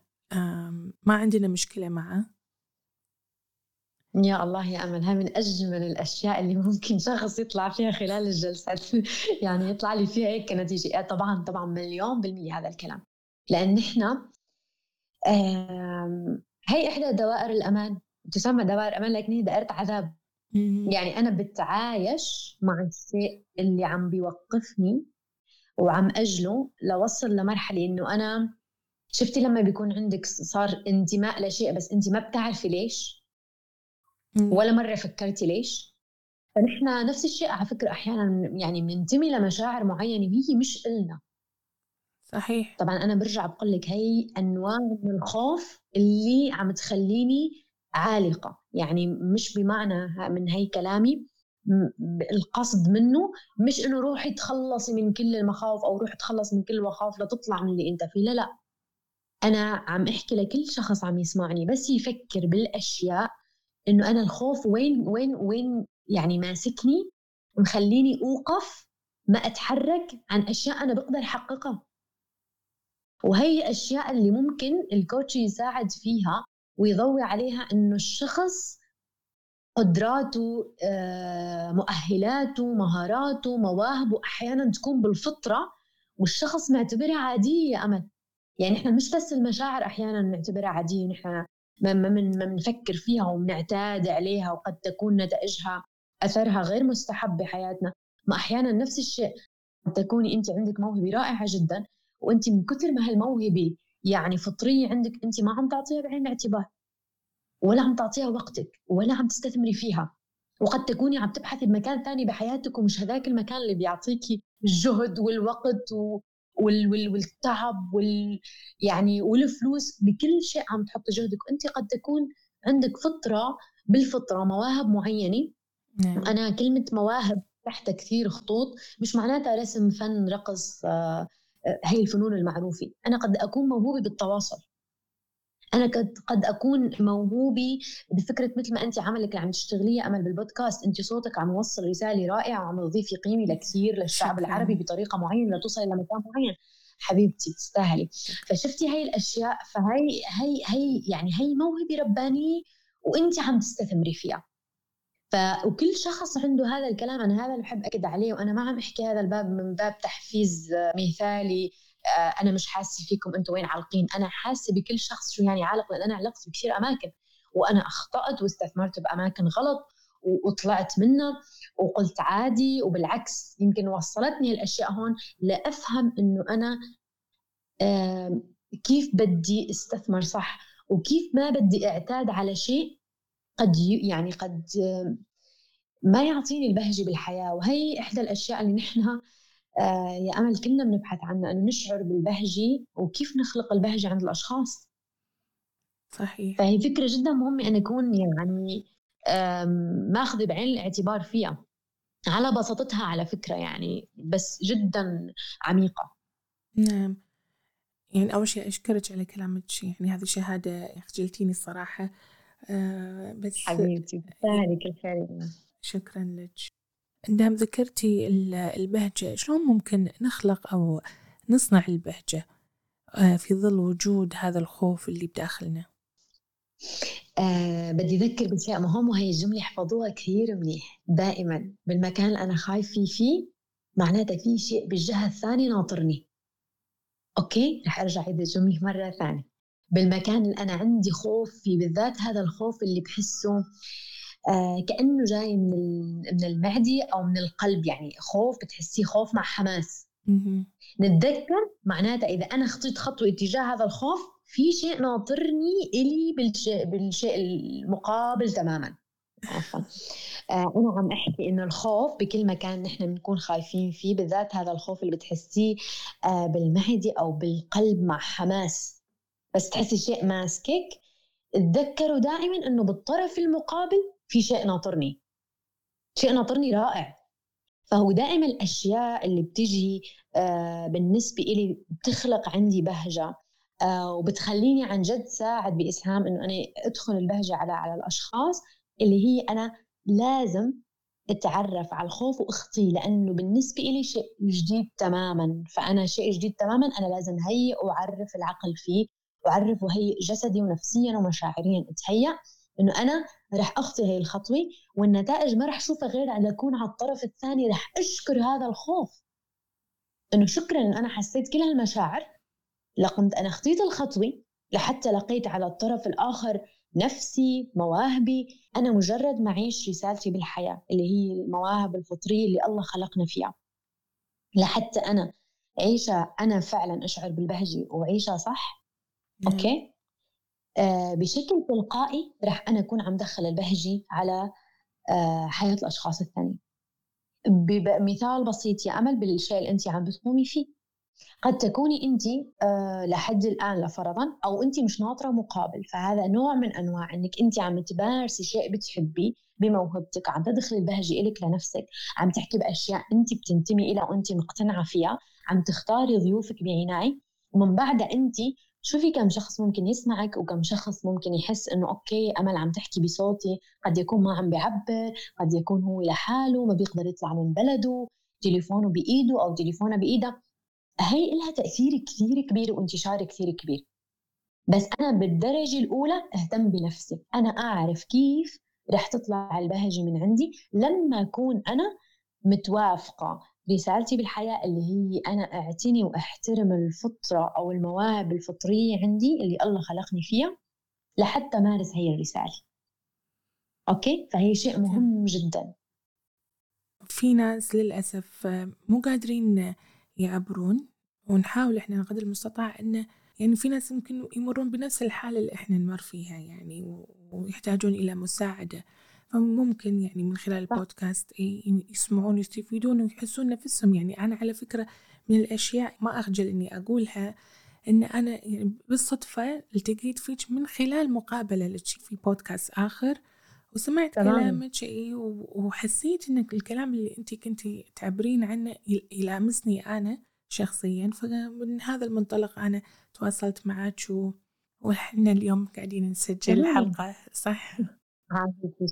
ما عندنا مشكلة معه. يا الله يا أمل. هاي من أجمل الأشياء اللي ممكن شخص يطلع فيها خلال الجلسات. يعني يطلع لي فيها هيك نتيجة طبعا طبعا مليون بالمية هذا الكلام. لأن نحن هي إحدى دوائر الأمان. تسمى دوائر أمان لكن هي دائرة عذاب. يعني أنا بتعايش مع الشيء اللي عم بيوقفني وعم أجله لوصل لمرحلة إنه أنا شفتي لما بيكون عندك صار انتماء لشيء بس انت ما بتعرفي ليش؟ ولا مرة فكرتي ليش؟ فنحن نفس الشيء على فكرة أحيانا يعني بننتمي لمشاعر معينة وهي مش إلنا. صحيح. طبعا أنا برجع بقول لك هي أنواع من الخوف اللي عم تخليني عالقة. يعني مش بمعنى من هي كلامي القصد منه مش إنه روحي تخلصي من كل المخاوف أو روحي تخلص من كل المخاوف لتطلع من اللي أنت فيه لا لا. أنا عم أحكي لكل شخص عم يسمعني بس يفكر بالأشياء إنه أنا الخوف وين وين وين يعني ماسكني مخليني أوقف ما أتحرك عن أشياء أنا بقدر أحققها. وهي أشياء اللي ممكن الكوتش يساعد فيها ويضوي عليها إنه الشخص قدراته آه، مؤهلاته مهاراته مواهبه أحيانا تكون بالفطرة والشخص معتبرها عادية يا أمل. يعني إحنا مش بس المشاعر أحيانا نعتبرها عادية نحن ما بنفكر فيها وبنعتاد عليها وقد تكون نتائجها أثرها غير مستحب بحياتنا. ما أحيانا نفس الشيء تكوني أنت عندك موهبة رائعة جدا وأنت من كثر ما هالموهبة يعني فطرية عندك أنت ما عم تعطيها بعين الاعتبار ولا عم تعطيها وقتك ولا عم تستثمري فيها وقد تكوني عم تبحثي بمكان ثاني بحياتك ومش هذاك المكان اللي بيعطيكي الجهد والوقت و... وال... وال... والتعب وال يعني والفلوس بكل شيء عم تحطي جهدك. انت قد تكون عندك فطرة بالفطرة مواهب معينة. نعم. أنا كلمة مواهب تحت كثير خطوط مش معناتها رسم فن رقص آه هي الفنون المعروفة. أنا قد أكون موهوبة بالتواصل. أنا قد قد أكون موهوبة بفكرة مثل ما أنت عملك اللي عم تشتغليه أمل بالبودكاست. أنت صوتك عم يوصل رسالة رائعة وعم تضيفي قيمة لكثير للشعب شكرا. العربي بطريقة معينة لتوصلي لمكان معين. حبيبتي تستاهلي. فشفتي هاي الأشياء فهي هي هي يعني هي موهبة ربانية وأنت عم تستثمري فيها. ف وكل شخص عنده هذا الكلام. أنا هذا اللي بحب أكد عليه وأنا ما عم أحكي هذا الباب من باب تحفيز مثالي أنا مش حاسة فيكم أنتم وين عالقين. أنا حاسة بكل شخص شو يعني عالق لأن أنا علقت بكثير أماكن. وأنا أخطأت واستثمرت بأماكن غلط وطلعت منها وقلت عادي وبالعكس يمكن وصلتني الأشياء هون لأفهم إنه أنا كيف بدي استثمر صح؟ وكيف ما بدي أعتاد على شيء قد يعني قد ما يعطيني البهجة بالحياة. وهي إحدى الأشياء اللي نحن آه، يا أمل كنا بنبحث عنها أنه نشعر بالبهجة وكيف نخلق البهجة عند الأشخاص. صحيح. فهي فكرة جدا مهمة أن أكون يعني ماخذة بعين الاعتبار فيها على بساطتها على فكرة يعني بس جدا عميقة. نعم. يعني أول شيء أشكرك على كلامك يعني هذه شهادة خجلتيني الصراحة. آه بس حبيبتي تستاهلي كل خير شكرا لك. دام ذكرتي البهجة شلون ممكن نخلق أو نصنع البهجة؟ آه، في ظل وجود هذا الخوف اللي بداخلنا. آه بدي أذكر بشيء مهم وهي الجملة احفظوها كثير منيح. دائما بالمكان اللي أنا خايف فيه فيه معناتها في شيء بالجهة الثانية ناطرني. أوكي؟ رح أرجع أعيد الجملة مرة ثانية. بالمكان اللي أنا عندي خوف فيه بالذات هذا الخوف اللي بحسه آه كأنه جاي من من المعدة أو من القلب يعني خوف بتحسيه خوف مع حماس. نتذكر معناتها إذا أنا خطيت خطوة اتجاه هذا الخوف في شيء ناطرني إلي بالشيء, بالشيء المقابل تماما. عفوا. آه أنا عم أحكي إنه الخوف بكل مكان نحن بنكون خايفين فيه بالذات هذا الخوف اللي بتحسيه آه بالمعدة أو بالقلب مع حماس. بس تحسي شيء ماسكك. تذكروا دائما إنه بالطرف المقابل في شيء ناطرني. شيء ناطرني رائع. فهو دائما الأشياء اللي بتجي آه بالنسبة إلي بتخلق عندي بهجة آه وبتخليني عن جد ساعد بإسهام إنه أنا أدخل البهجة على على الأشخاص اللي هي أنا لازم أتعرف على الخوف واخطيه لأنه بالنسبة لي شيء جديد تماما. فأنا شيء جديد تماما أنا لازم هيئ وأعرف العقل فيه واعرف وهيئ جسدي ونفسيا ومشاعريا. أتهيأ إنه أنا رح أخطي هي الخطوة والنتائج ما رح اشوفها غير على أكون على الطرف الثاني. رح أشكر هذا الخوف. إنه شكرا إنه أنا حسيت كل هالمشاعر. لقمت أنا خطيت الخطوة لحتى لقيت على الطرف الآخر نفسي مواهبي. أنا مجرد ما أعيش رسالتي بالحياة اللي هي المواهب الفطرية اللي الله خلقنا فيها. لحتى أنا عيشة أنا فعلا أشعر بالبهجة وعيشة صح؟ مم. آه بشكل تلقائي رح أنا أكون عم دخل البهجة على آه حياة الأشخاص الثانيين بمثال بسيط يا أمل بالشيء اللي أنت عم بتقومي فيه. قد تكوني انت آه، لحد الآن لفرضا أو انت مش ناطرة مقابل. فهذا نوع من أنواع إنك انت عم تمارسي شيء بتحبيه بموهبتك عم تدخلي البهجة إلك لنفسك عم تحكي بأشياء انت بتنتمي لها وانت مقتنعة فيها عم تختاري ضيوفك بعناية. ومن بعدها انت شوفي كم شخص ممكن يسمعك وكم شخص ممكن يحس إنه أوكي أمل عم تحكي بصوتي. قد يكون ما عم بيعبر قد يكون هو لحاله ما بيقدر يطلع من بلده تليفونه بإيده أو تليفونه بايدها هي لها تأثير كثير كبير وانتشار كثير كبير. بس أنا بالدرجة الأولى أهتم بنفسي. أنا أعرف كيف رح تطلع البهجة من عندي. لما أكون أنا متوافقة رسالتي بالحياة اللي هي أنا أعتني وأحترم الفطرة أو المواهب الفطرية عندي اللي الله خلقني فيها لحتى مارس هي الرسالة. أوكي؟ فهي شيء مهم جدا. في ناس للأسف مو قادرين يعبرون ونحاول إحنا قدر المستطاع إنه يعني في ناس يمكن يمرون بنفس الحالة اللي إحنا نمر فيها يعني ويحتاجون إلى مساعدة. فممكن يعني من خلال البودكاست يسمعون يستفيدون ويحسون نفسهم يعني أنا على فكرة من الأشياء ما أخجل إني أقولها إن أنا يعني بالصدفة التقيت فيك من خلال مقابلة لك في بودكاست آخر وسمعت تمام. كلامك إي وحسيت ان الكلام اللي أنت كنتي تعبرين عنه يلامسني أنا شخصيا فمن هذا المنطلق أنا تواصلت معك و... وإحنا اليوم قاعدين نسجل الحلقة صح؟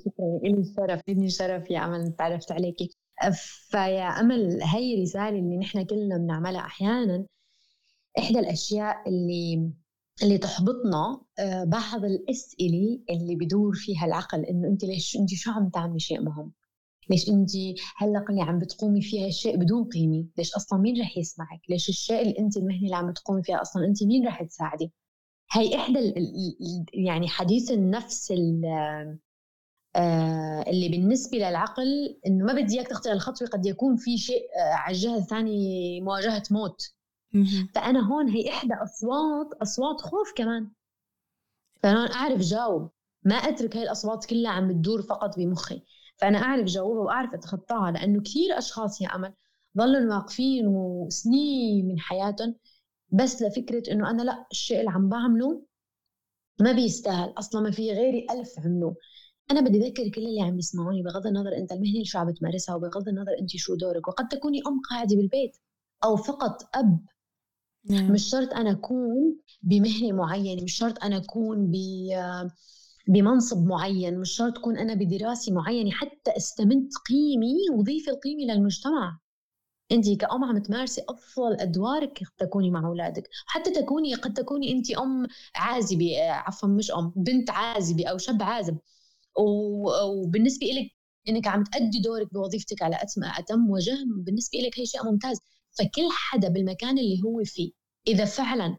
شكرا لي الشرف لي شرف يا أمل تعرفت عليكي فيا أمل هي رسالة اللي نحن كلنا بنعملها أحيانا إحدى الأشياء اللي اللي تحبطنا آه، بعض الأسئلة اللي بدور فيها العقل إنه أنت ليش أنت شو عم تعملي شيء مهم؟ ليش أنت هلأ اللي عم بتقومي فيها الشيء بدون قيمة؟ ليش أصلا مين رح يسمعك؟ ليش الشيء اللي أنت المهنة اللي عم تقومي فيها أصلا أنت مين رح تساعدي؟ هي إحدى يعني حديث النفس آه، اللي بالنسبة للعقل إنه ما بدي إياك تخطي الخطوة قد يكون في شيء آه، على الجهة الثانية مواجهة موت. فأنا هون هي إحدى أصوات أصوات خوف كمان. فأنا أعرف جاوب. ما أترك هاي الأصوات كلها عم تدور فقط بمخي. فأنا أعرف جاوبها وأعرف أتخطاها لأنه كثير أشخاص يا أمل ظلوا واقفين وسنين من حياتهم بس لفكرة إنه أنا لا الشيء اللي عم بعمله ما بيستاهل. أصلا ما في غيري ألف عملوه أنا بدي أذكر كل اللي عم يسمعوني بغض النظر أنت المهنة اللي شو عم بتمارسها وبغض النظر أنت شو دورك وقد تكوني أم قاعدة بالبيت أو فقط أب. نعم. مش شرط أنا أكون بمهنة معينة مش شرط أنا أكون ب بمنصب معين مش شرط تكون أنا بدراسة معينة حتى استمد قيمي وضيف القيمه للمجتمع. أنت كأم عم تمارسي أفضل أدوارك تكوني مع أولادك حتى تكوني قد تكوني أنت أم عازبة عفوا مش أم بنت عازبة أو شاب عازب. وبالنسبة لك إنك عم تأدي دورك بوظيفتك على اتم أتم وجه بالنسبة لك هي شيء ممتاز. فكل حدا بالمكان اللي هو فيه إذا فعلا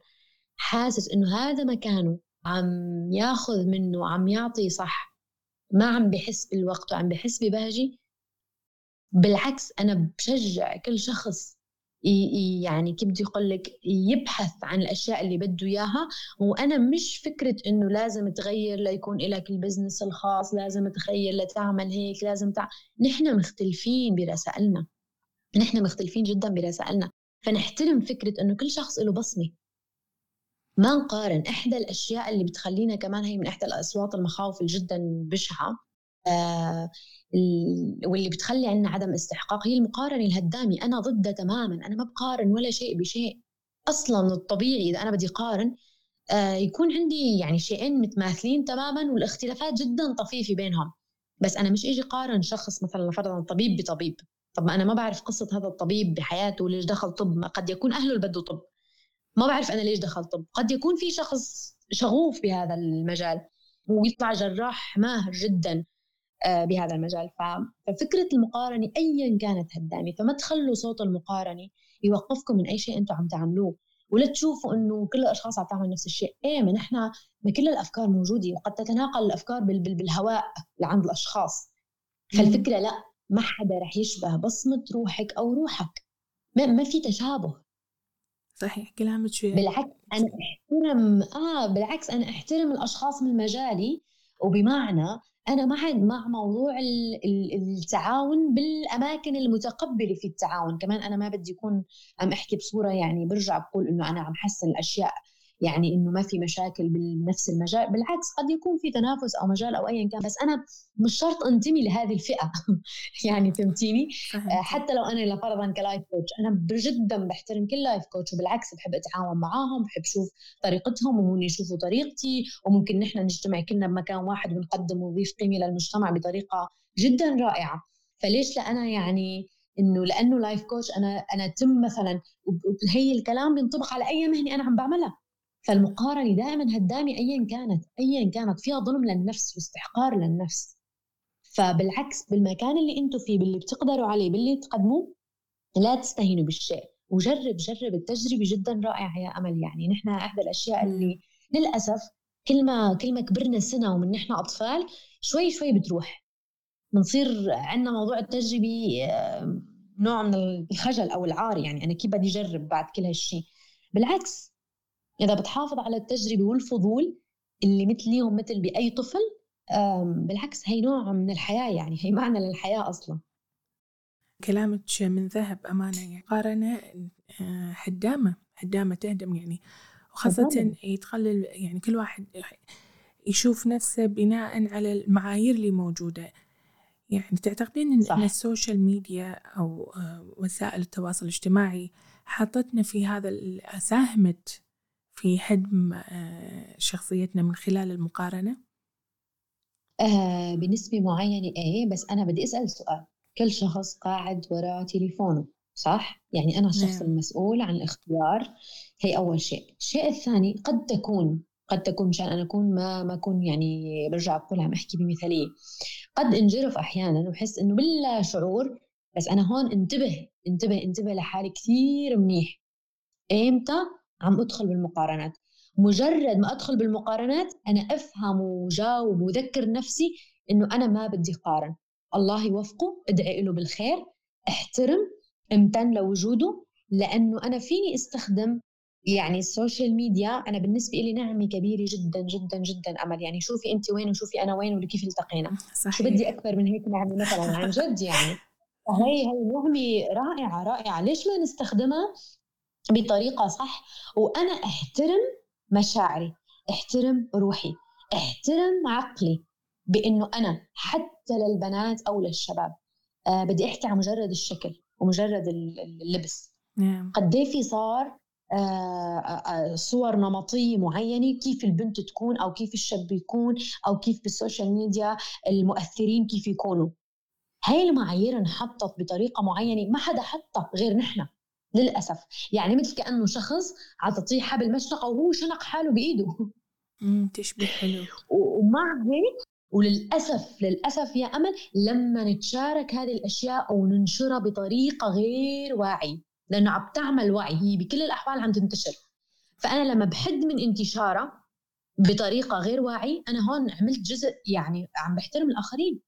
حاسس إنه هذا مكانه عم ياخذ منه عم يعطي صح ما عم بحس بالوقت وعم بحس ببهجة بالعكس أنا بشجع كل شخص يعني كيف بدي أقول لك يبحث عن الأشياء اللي بده إياها. وأنا مش فكرة إنه لازم تغير ليكون لك البزنس الخاص لازم تغير لتعمل هيك لازم تع... نحن مختلفين برسائلنا. نحن مختلفين جدا برسائلنا. فنحترم فكرة إنه كل شخص له بصمة. ما نقارن. إحدى الأشياء اللي بتخلينا كمان هي من إحدى الأصوات المخاوف الجدا بشعة. واللي بتخلي عندنا عدم استحقاق هي المقارنة الهدامة. أنا ضدها تماما. أنا ما بقارن ولا شيء بشيء. أصلا الطبيعي إذا أنا بدي قارن آه يكون عندي يعني شيئين متماثلين تماما والاختلافات جدا طفيفة بينهم. بس أنا مش إجي قارن شخص مثلا فرضا طبيب بطبيب. طب أنا ما بعرف قصة هذا الطبيب بحياته ليش دخل طب؟ قد يكون أهله بده طب. ما بعرف أنا ليش دخل طب. قد يكون في شخص شغوف بهذا المجال. ويطلع جراح ماهر جدا. آه، بهذا المجال ففكرة المقارنة أيا كانت هدامة فما تخلوا صوت المقارنة يوقفكم من أي شيء أنتم عم تعملوه ولا تشوفوا إنه كل الأشخاص عم تعمل نفس الشيء، إيه ما نحن ما كل الأفكار موجودة وقد تتناقل الأفكار بالهواء لعند الأشخاص. فالفكرة لا ما حدا رح يشبه بصمة روحك أو روحك. ما, ما في تشابه. صحيح كلامك شوي بالعكس أنا أحترم آه بالعكس أنا أحترم الأشخاص من مجالي وبمعنى أنا مع مع موضوع التعاون بالأماكن المتقبلة في التعاون. كمان أنا ما بدي أكون عم أحكي بصورة يعني برجع بقول إنه أنا عم حسن الأشياء يعني إنه ما في مشاكل بنفس المجال بالعكس قد يكون في تنافس أو مجال أو ايا كان بس أنا مش شرط أنتمي لهذه الفئة. يعني فهمتيني؟ آه، حتى لو أنا لفرضا ك life coach أنا جدا بحترم كل life coach وبالعكس بحب أتعاون معاهم بحب أشوف طريقتهم وهم يشوفوا طريقتي وممكن نحن نجتمع كلنا بمكان واحد ونقدم ونضيف قيمة للمجتمع بطريقة جدا رائعة. فليش لا أنا يعني إنه لأنه life coach أنا أنا تم مثلا هي الكلام بينطبق على أي مهنة أنا عم بعملها. فالمقارنة دائما هدامة أيا كانت أيا كانت فيها ظلم للنفس واستحقار للنفس. فبالعكس بالمكان اللي أنتم فيه باللي بتقدروا عليه باللي تقدموه لا تستهينوا بالشيء. وجرب جرب. التجربة جدا رائعة يا أمل. يعني نحن إحدى الأشياء اللي للأسف كل ما كل ما كبرنا سنة ومن نحن أطفال شوي شوي بتروح. بنصير عندنا موضوع التجربة نوع من الخجل أو العار. يعني أنا كيف بدي أجرب بعد كل هالشيء بالعكس إذا بتحافظ على التجربة والفضول اللي مثليهم مثل بأي طفل بالعكس هي نوع من الحياة يعني هي معنى للحياة أصلا. كلامك من ذهب أمانة يعني قارنة آه، هدامة هدامة تهدم يعني. وخاصة يتقلل يعني كل واحد يشوف نفسه بناء على المعايير اللي موجودة. يعني تعتقدين إن, صح. إن السوشيال ميديا أو آه، وسائل التواصل الاجتماعي حطتنا في هذا ساهمت في هدم آه، شخصيتنا من خلال المقارنة؟ آه بنسبة معينة إيه بس أنا بدي أسأل سؤال كل شخص قاعد وراء تليفونه صح؟ يعني أنا الشخص نعم. المسؤول عن الاختيار هي أول شيء الشيء الثاني قد تكون قد تكون مشان أنا أكون ما ما أكون يعني برجع بقول عم أحكي بمثالية قد انجرف أحيانا وحس إنه بلا شعور بس أنا هون انتبه انتبه انتبه لحالي كثير منيح إمتى عم أدخل بالمقارنات. مجرد ما أدخل بالمقارنات أنا أفهم وجاوب وذكر نفسي إنه أنا ما بدي قارن الله يوفقه ادعي له بالخير احترم امتن لوجوده لأنه أنا فيني أستخدم يعني ال social media أنا بالنسبة لي نعمة كبيرة جدا جدا جدا أمل. يعني شوفي انت وين وشوفي أنا وين وكيف التقينا. صحيح. شو بدي أكثر من هيك نعمة مثلا؟ عن جد يعني. هي هي نعمه رائعة رائعة. ليش ما نستخدمها؟ بطريقة صح وأنا أحترم مشاعري أحترم روحي أحترم عقلي بأنه أنا حتى للبنات أو للشباب آه بدي أحكي عن مجرد الشكل ومجرد اللبس. نعم. قد إيه في صار آه،, آه آه صور نمطية معينة كيف البنت تكون أو كيف الشاب يكون أو كيف بال social media المؤثرين كيف يكونوا. هاي المعايير انحطت بطريقة معينة ما حدا حطها غير نحن. للأسف. يعني مثل كأنه شخص عطتيه حبل مشنقه وهو شنق حاله بإيده. امم تشبه حلو. ومع هيك وللأسف للأسف يا أمل لما نتشارك هذه الأشياء وننشرها بطريقة غير واعيه لأنه عم تعمل وعي هي بكل الأحوال عم تنتشر. فأنا لما بحد من انتشارها بطريقة غير واعي أنا هون عملت جزء يعني عم بحترم الآخرين.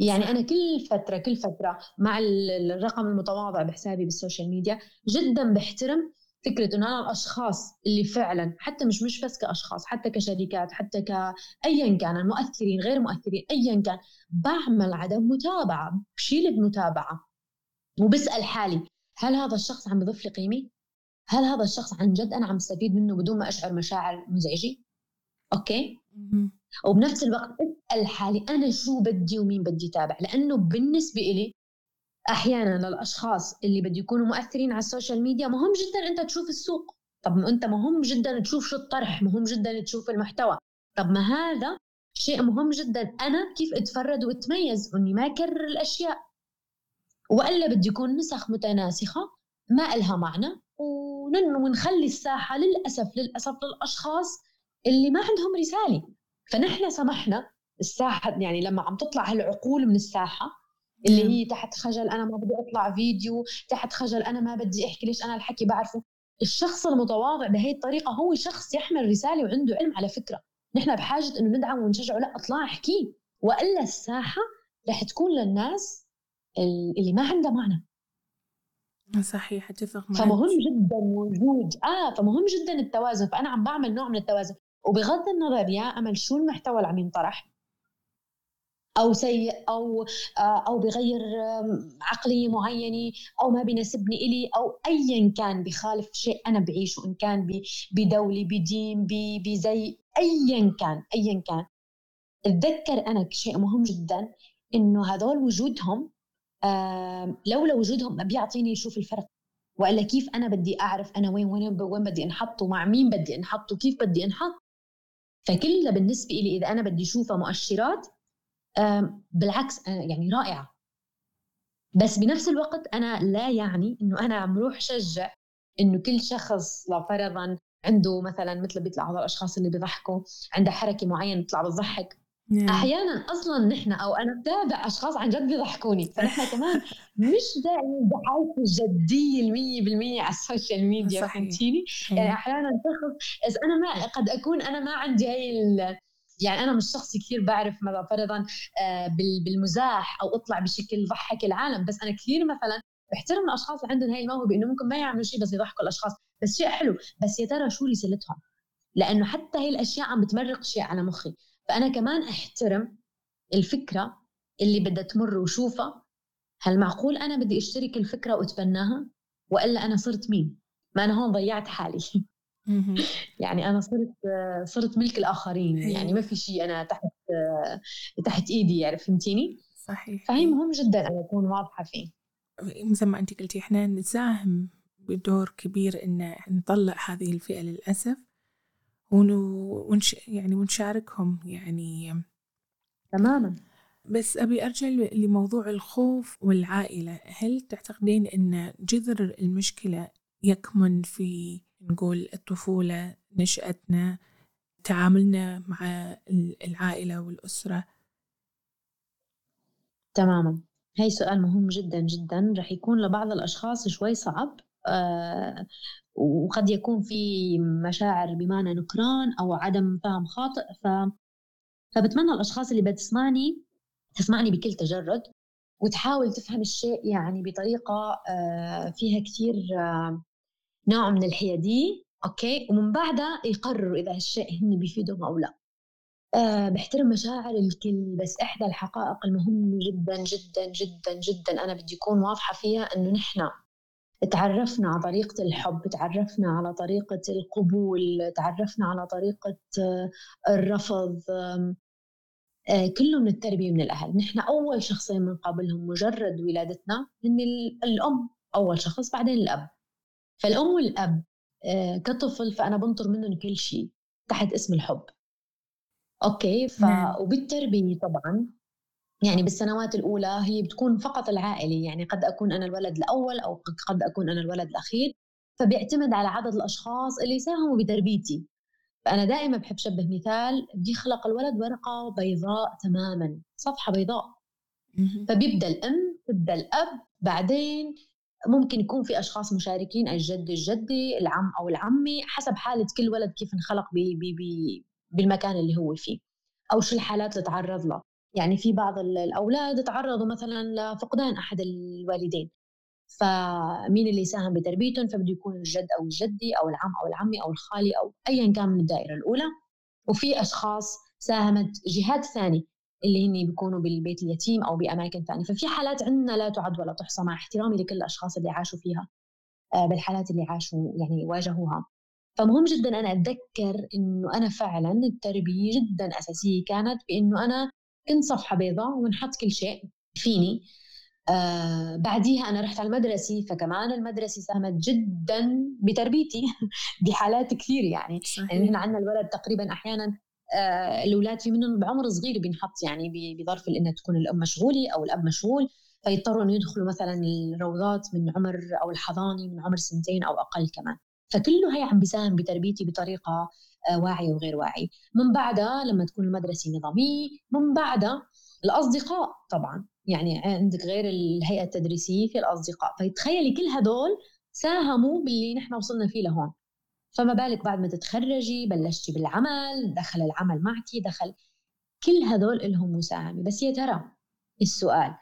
يعني أنا كل فترة كل فترة مع الرقم المتواضع بحسابي بالسوشيال ميديا جدا بحترم فكرة إنه أنا الأشخاص اللي فعلا حتى مش مش بس كأشخاص حتى كشركات حتى كايا كان المؤثرين غير مؤثرين ايا كان بعمل عدم متابعة بشيل المتابعه وبسأل حالي هل هذا الشخص عم بضيف لي قيمة؟ هل هذا الشخص عن جد أنا عم استفيد منه بدون ما أشعر مشاعر مزعجة؟ okay؟ وبنفس الوقت أسأل حالي أنا شو بدي ومين بدي تابع؟ لأنه بالنسبة لي أحيانا للأشخاص اللي بده يكونوا مؤثرين على ال social media مهم جدا أنت تشوف السوق. طب ما أنت مهم جدا تشوف شو الطرح مهم جدا تشوف المحتوى. طب ما هذا شيء مهم جدا. أنا كيف أتفرد وأتميز وإني ما أكرر الأشياء؟ وإلا بدي يكون نسخ متناسخة ما إلها معنى ونخلي الساحة للأسف للأسف للأشخاص اللي ما عندهم رسالة. فنحن سمحنا الساحة يعني لما عم تطلع هالعقول من الساحة اللي هي تحت خجل أنا ما بدي أطلع فيديو تحت خجل أنا ما بدي أحكي ليش أنا الحكي بعرفه. الشخص المتواضع بهي الطريقة هو شخص يحمل رسالة وعنده علم على فكرة. نحن بحاجة إنه ندعمه ونشجعه لا اطلع احكي. وإلا الساحة رح تكون للناس اللي ما عندها معنى. صحيح أتفق معك. فمهم جدا وجود آه فمهم جدا التوازن. فأنا عم بعمل نوع من التوازن. وبغض النظر يا أمل شو المحتوى اللي عم ينطرح؟ أو سيء أو آه، أو بغير عقلية معينة أو ما بيناسبني إلي أو ايا كان بخالف شيء أنا بعيشه إن كان بدولة بدين بزي ايا كان ايا كان. أتذكر أنا شيء مهم جدا إنه هذول وجودهم لولا وجودهم ما بيعطيني شوف الفرق. وإلا كيف أنا بدي أعرف أنا وين وين وين بدي انحط ومع مين بدي انحط وكيف بدي أنحط؟ فكلها بالنسبة لي إذا أنا بدي أشوفها مؤشرات بالعكس يعني رائعة. بس بنفس الوقت أنا لا يعني إنه أنا عم روح شجع إنه كل شخص لو فرضا عنده مثلا مثل بيطلع هذول الأشخاص اللي بيضحكوا عنده حركة معينة بتطلع بتضحك نعم. أحيانا أصلا نحن أو أنا بتابع أشخاص عن جد بيضحكوني فنحن كمان مش دائما بحاله الجديه المية بالمية على ال social media فهمتيني؟ يعني أحيانا شخص إذا أنا ما قد أكون أنا ما عندي هاي يعني أنا مش شخص كثير بعرف مثلا فرضا آه، بالمزاح أو أطلع بشكل ضحك العالم بس أنا كثير مثلا بحترم الأشخاص اللي عندهم هاي الموهبة إنه ممكن ما يعملوا شيء بس يضحكوا الأشخاص بس شيء حلو بس يا ترى شو رسالتهم لأنه حتى هي الأشياء عم بتمرق شيء على مخي فأنا كمان أحترم الفكرة اللي بدها تمر وشوفها. هل معقول أنا بدي أشترك الفكرة وأتبناها؟ وإلا أنا صرت مين؟ ما أنا هون ضيعت حالي. يعني أنا صرت صرت ملك الآخرين. يعني ما في شيء أنا تحت تحت إيدي يعني فهمتيني؟ صحيح. فهي مهم جدا أن أكون واضحة فيه. مثل ما أنت قلتي إحنا نساهم بدور كبير إن نطلع هذه الفئة للأسف. ونش يعني ونشاركهم يعني تماما. بس أبي أرجع لموضوع الخوف والعائلة. هل تعتقدين أن جذر المشكلة يكمن في نقول الطفولة نشأتنا تعاملنا مع العائلة والأسرة؟ تماما. هاي سؤال مهم جدا جدا. رح يكون لبعض الأشخاص شوي صعب. آه وقد يكون في مشاعر بمعنى نكران أو عدم فهم خاطئ. ف فبتمنى الأشخاص اللي بتسمعني تسمعني بكل تجرد وتحاول تفهم الشيء يعني بطريقة آه، فيها كثير آه، نوع من الحيادية أوكي؟ ومن بعدها يقرروا إذا هالشيء هن بيفيدهم أو لا. أه بحترم مشاعر الكل بس إحدى الحقائق المهمة جدا جدا جدا جدا أنا بدي أكون واضحة فيها إنه نحن تعرفنا على طريقة الحب تعرفنا على طريقة القبول تعرفنا على طريقة آه، الرفض آه، كله من التربية من الأهل. نحن أول شخصين بنقابلهم مجرد ولادتنا هن الأم أول شخص بعدين الأب. فالأم والأب آه، كطفل فأنا بنطر منهم كل شيء تحت اسم الحب. أوكي؟ ف... نعم. وبالتربية طبعا يعني بالسنوات الأولى هي بتكون فقط العائلة يعني قد أكون أنا الولد الأول أو قد أكون أنا الولد الأخير فبيعتمد على عدد الأشخاص اللي ساهموا بتربيتي. فأنا دائما بحب شبه مثال بدي خلق الولد ورقة بيضاء تماما صفحة بيضاء. فبيبدأ الأم تبدأ الأب بعدين ممكن يكون في أشخاص مشاركين الجد الجدي العم أو العمة حسب حالة كل ولد كيف انخلق بي بي بي بالمكان اللي هو فيه أو شو الحالات اللي تعرض لها يعني في بعض الأولاد تعرضوا مثلا لفقدان أحد الوالدين. فمين اللي يساهم بتربيتهم؟ فبده يكون الجد أو الجدي أو العم أو العمي أو الخالي أو ايا كان من الدائرة الأولى. وفي أشخاص ساهمت جهات ثانية اللي هن بيكونوا بالبيت اليتيم أو بأماكن ثانية. ففي حالات عندنا لا تعد ولا تحصى مع احترامي لكل الأشخاص اللي عاشوا فيها آه، بالحالات اللي عاشوا يعني واجهوها. فمهم جدا أنا أتذكر إنه أنا فعلا التربية جدا أساسية كانت بإنه أنا كنت صفحه بيضاء ونحط كل شيء فيني. آه بعديها أنا رحت على المدرسة فكمان المدرسة ساهمت جدا بتربيتي بحالات كثير يعني. صحيح. يعني عندنا الولد تقريبا أحيانا آه الأولاد في منهم بعمر صغير بينحط يعني بظرف إنها تكون الأم مشغولة أو الأب مشغول فيضطروا إنه يدخلوا مثلا الروضات من عمر أو الحضانة من عمر سنتين أو أقل كمان. فكله هي عم بيساهم بتربيتي بطريقة آه واعية وغير واعية. من بعدها لما تكون المدرسة نظامية من بعدها الأصدقاء طبعا. يعني عندك غير الهيئة التدريسية في الأصدقاء. فتخيلي كل هدول ساهموا باللي نحن وصلنا فيه لهون. فما بالك بعد ما تتخرجي بلشتي بالعمل دخل العمل معك دخل كل هدول لهم مساهمة. بس يا ترى السؤال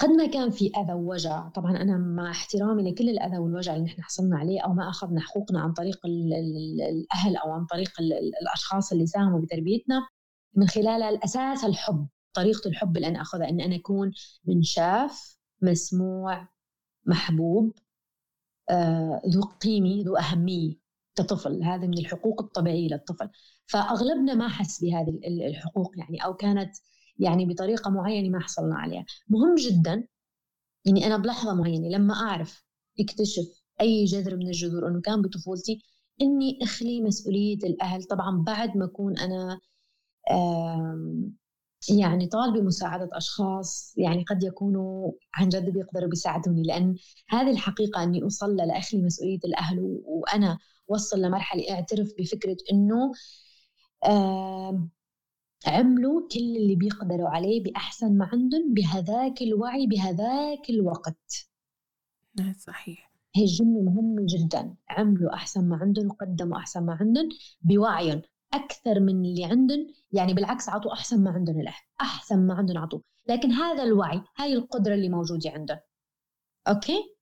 قد ما كان في أذى ووجع طبعا أنا مع احترامي لكل الأذى والوجع اللي نحن حصلنا عليه أو ما أخذنا حقوقنا عن طريق الأهل أو عن طريق الأشخاص اللي ساهموا بتربيتنا من خلال الأساس الحب طريقة الحب اللي أنا أخذها إن أنا أكون منشاف مسموع محبوب آه، ذو قيمة ذو أهمية كطفل هذا من الحقوق الطبيعية للطفل. فأغلبنا ما حس بهذه الحقوق يعني أو كانت يعني بطريقة معينة ما حصلنا عليها. مهم جدا يعني أنا بلحظة معينة لما أعرف أكتشف أي جذر من الجذور أنه كان بطفولتي إني أخلي مسؤولية الأهل. طبعا بعد ما أكون أنا يعني طالبة مساعدة أشخاص يعني قد يكونوا عن جد بيقدروا بيساعدوني. لأن هذه الحقيقة أني أوصل لأخلي مسؤولية الأهل وأنا وصل لمرحلة أعترف بفكرة أنه عملوا كل اللي بيقدروا عليه بأحسن ما عندهم بهذاك الوعي بهذاك الوقت. نعم، صحيح. هي الجملة مهمة جدا. عملوا أحسن ما عندهم وقدموا أحسن ما عندهم بوعيهم أكثر من اللي عندهم. يعني بالعكس عطوا أحسن ما عندهم الاهل أحسن ما عندهم عطوا لكن هذا الوعي هاي القدرة اللي موجودة عندهم. أوكي؟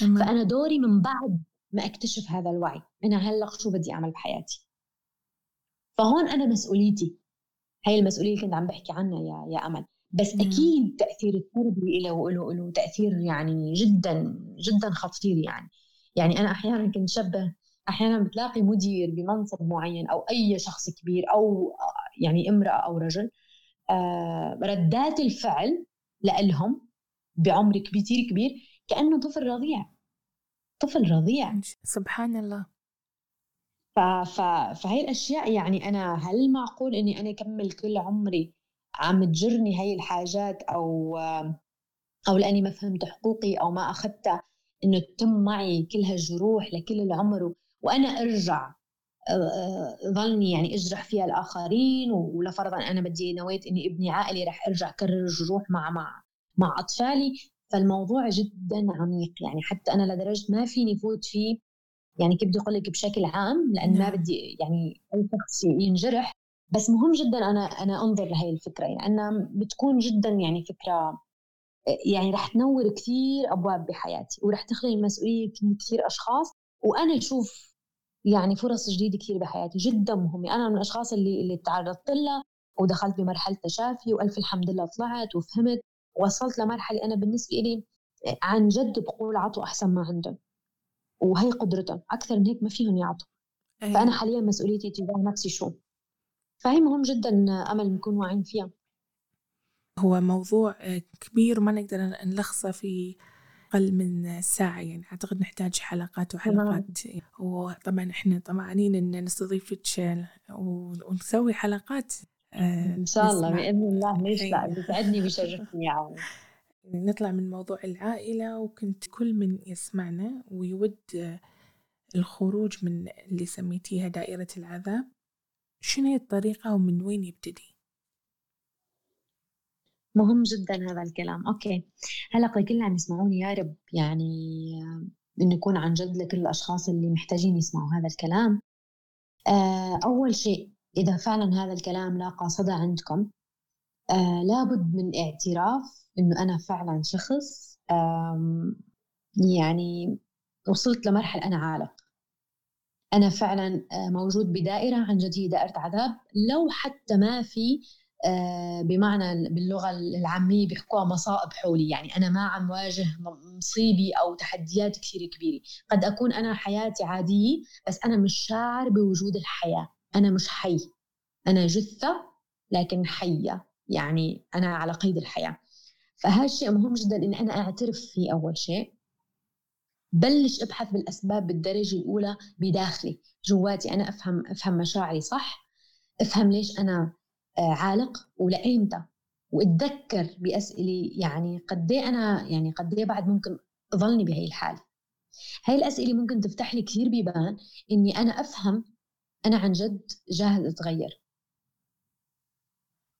تمام. فأنا دوري من بعد ما أكتشف هذا الوعي. أنا هلأ شو بدي أعمل بحياتي؟ فهون أنا مسؤوليتي. هاي المسؤولية اللي كنت عم بحكي عنها يا يا أمل. بس مم. أكيد تأثير التربيه له له له تأثير يعني جدا جدا خطير يعني. يعني أنا أحيانا كنت شبه أحيانا بتلاقي مدير بمنصب معين أو أي شخص كبير أو يعني امرأة أو رجل آه، ردات الفعل لهم بعمر كثير كبير كأنه طفل رضيع. طفل رضيع. سبحان الله. ف... ف... فهي الأشياء يعني أنا هل معقول إني أنا أكمل كل عمري عم تجرني هي الحاجات أو أو لأني ما فهمت حقوقي أو ما أخذتها إنه تتم معي كل هالجروح لكل العمر وأنا أرجع آه، آه، ظلني يعني أجرح فيها الآخرين ولفرضا أنا بدي نويت إني ابني عائلي رح أرجع كرر الجروح مع مع مع أطفالي. فالموضوع جدا عميق يعني حتى أنا لدرجة ما فيني فوت فيه يعني كيف بدي أقول لك بشكل عام لأن ما نعم. بدي يعني أي شخص ينجرح بس مهم جدا أنا أنا أنظر لهي الفكرة يعني انها بتكون جدا يعني فكرة يعني رح تنور كثير أبواب بحياتي ورح تخلي المسؤولية كثير أشخاص وأنا أشوف يعني فرص جديدة كثير بحياتي جدا مهمة أنا من الأشخاص اللي اللي تعرضت لها ودخلت بمرحلة تشافي وألف الحمد لله طلعت وفهمت وصلت لمرحلة أنا بالنسبة لي عن جد بقول عطوا أحسن ما عندهم وهي قدرتهم أكثر من هيك ما فيهم يعطوا. أيه. فأنا حاليا مسؤوليتي تجاه نفسي شو؟ فهي مهم جدا أمل نكون واعيين فيها. هو موضوع كبير ما نقدر نلخصه في أقل من ساعة يعني أعتقد نحتاج حلقات وحلقات. وطبعا إحنا طمعانين إن نستضيفك ونسوي حلقات. آه إن شاء الله بإذن الله. ليش لا؟ بيسعدني بيشرفني يا نطلع من موضوع العائلة وكنت كل من يسمعنا ويود الخروج من اللي سميتيها دائرة العذاب. شنو هي الطريقة ومن وين يبتدي؟ مهم جدا هذا الكلام. أوكي. هلا كل عم يسمعوني يا رب يعني انه يكون عن جد لكل الأشخاص اللي محتاجين يسمعوا هذا الكلام. آه أول شيء إذا فعلا هذا الكلام لاقى صدى عندكم آه لابد من اعتراف إنه أنا فعلا شخص يعني وصلت لمرحلة أنا عالق. أنا فعلا آه، موجود بدائرة عن جد هي دائرة عذاب. لو حتى ما في آه، بمعنى باللغة العامية بيحكوها مصائب حولي. يعني أنا ما عم واجه مصيبي أو تحديات كثير كبيرة. قد أكون أنا حياتي عادية بس أنا مش شاعر بوجود الحياة. أنا مش حي. أنا جثة لكن حية. يعني أنا على قيد الحياة. فهذا الشيء مهم جدا اني أنا أعترف فيه أول شيء. بلش أبحث بالأسباب بالدرجة الأولى بداخلي. جواتي أنا أفهم أفهم مشاعري صح. أفهم ليش أنا آه، عالق ولايمتى وأتذكر باسئله يعني قد إيه أنا يعني قد إيه بعد ممكن اضلني بهي الحالة. هاي الأسئلة ممكن تفتح لي كثير بيبان إني أنا أفهم أنا عن جد جاهز أتغير.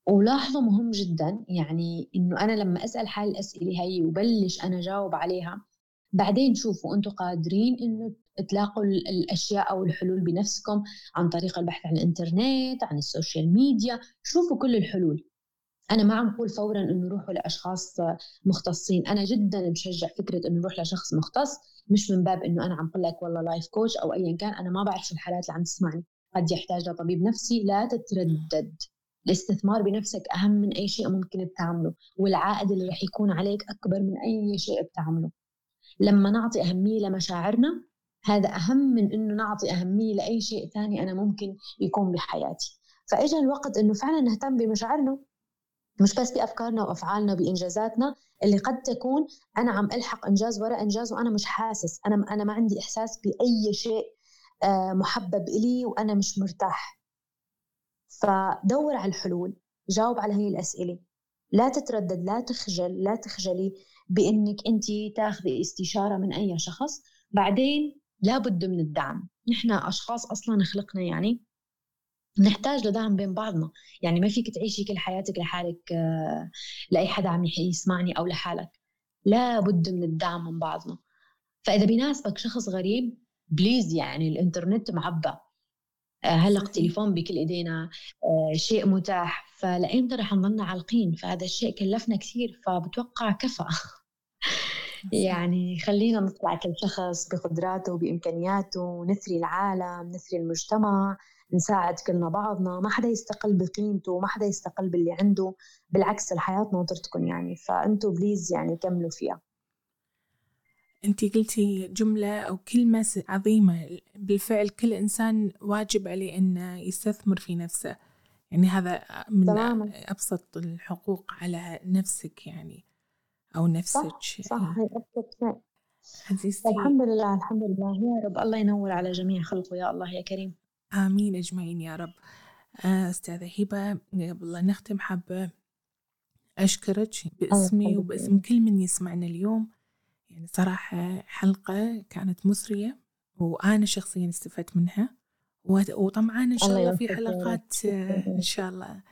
ولاحظوا مهم جدا يعني إنه أنا لما أسأل حالي الأسئلة هي وبلش أنا جاوب عليها بعدين شوفوا أنتم قادرين إنه تلاقوا الأشياء أو الحلول بنفسكم عن طريق البحث عن الإنترنت عن ال social media شوفوا كل الحلول. أنا ما عم بقول فورا إنه روحوا لأشخاص مختصين أنا جدا بشجع فكرة إنه نروح لشخص مختص مش من باب إنه أنا عم بقول لك والله life coach أو ايا كان أنا ما بعرف الحالات اللي عم تسمعني. قد يحتاج لطبيب نفسي لا تتردد. الاستثمار بنفسك أهم من أي شيء ممكن بتعمله والعائد اللي رح يكون عليك أكبر من أي شيء بتعمله. لما نعطي أهمية لمشاعرنا هذا أهم من إنه نعطي أهمية لأي شيء ثاني أنا ممكن يكون بحياتي. فإجا الوقت إنه فعلا نهتم بمشاعرنا مش بس بأفكارنا وأفعالنا وبإنجازاتنا اللي قد تكون أنا عم ألحق إنجاز وراء إنجاز وأنا مش حاسس أنا أنا ما عندي إحساس بأي شيء آه، محبب إلي وأنا مش مرتاح. فدور على الحلول جاوب على هي الأسئلة. لا تتردد لا تخجل لا تخجلي بإنك انت تاخذي استشارة من أي شخص. بعدين لابد من الدعم. نحن أشخاص أصلا خلقنا يعني نحتاج لدعم بين بعضنا. يعني ما فيك تعيشي كل حياتك لحالك آه، لأي حدا عم يسمعني أو لحالك. لابد من الدعم من بعضنا. فإذا بيناسبك شخص غريب بليز يعني الإنترنت معبى هلا التليفون بكل إيدينا آه، شيء متاح. فلايمتى رح نضلنا عالقين فهذا الشيء كلفنا كثير فبتوقع كفى. يعني خلينا نطلع كل شخص بقدراته وبإمكانياته نثري العالم نثري المجتمع نساعد كلنا بعضنا. ما حدا يستقل بقيمته ما حدا يستقل باللي عنده. بالعكس الحياة ناطرتكم يعني. فأنتوا بليز يعني كملوا فيها. أنت قلتي جملة أو كلمة عظيمة. بالفعل كل إنسان واجب عليه أنه يستثمر في نفسه. يعني هذا من تماما. أبسط الحقوق على نفسك يعني أو نفسك. صح, صح هي أبسط شيء. عزيزتي. الحمد لله الحمد لله. يا رب الله ينور على جميع خلقه. يا الله يا كريم. آمين أجمعين يا رب. آه، أستاذة هبة قبل لا نختم حابة أشكرك باسمي وباسم كل من يسمعنا اليوم. يعني صراحة حلقة كانت مسرية وأنا شخصيا استفدت منها. وطمعان إن شاء الله في حلقات إن شاء الله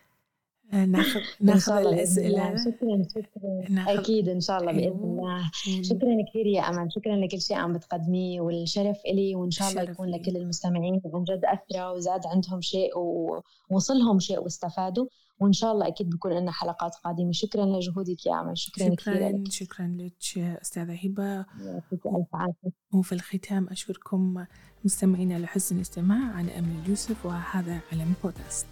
آه، ناخذ ناخذ الأسئلة. شكرا شكرا. أكيد إن شاء الله بإذن أيوه. الله. شكرا كثير يا امل شكرا لكل شيء عم بتقدميه والشرف إلي. وإن شاء الله يكون لكل المستمعين عن جد أثرى وزاد عندهم شيء ووصلهم شيء واستفادوا. وإن شاء الله أكيد بكون لنا حلقات قادمة. شكرا لجهودك يا امل شكرا, شكرا لك. شكرا لك أستاذة هبة. وفي الختام أشكركم مستمعينا لحسن الاستماع. أنا امل يوسف وهذا علم بودكاست.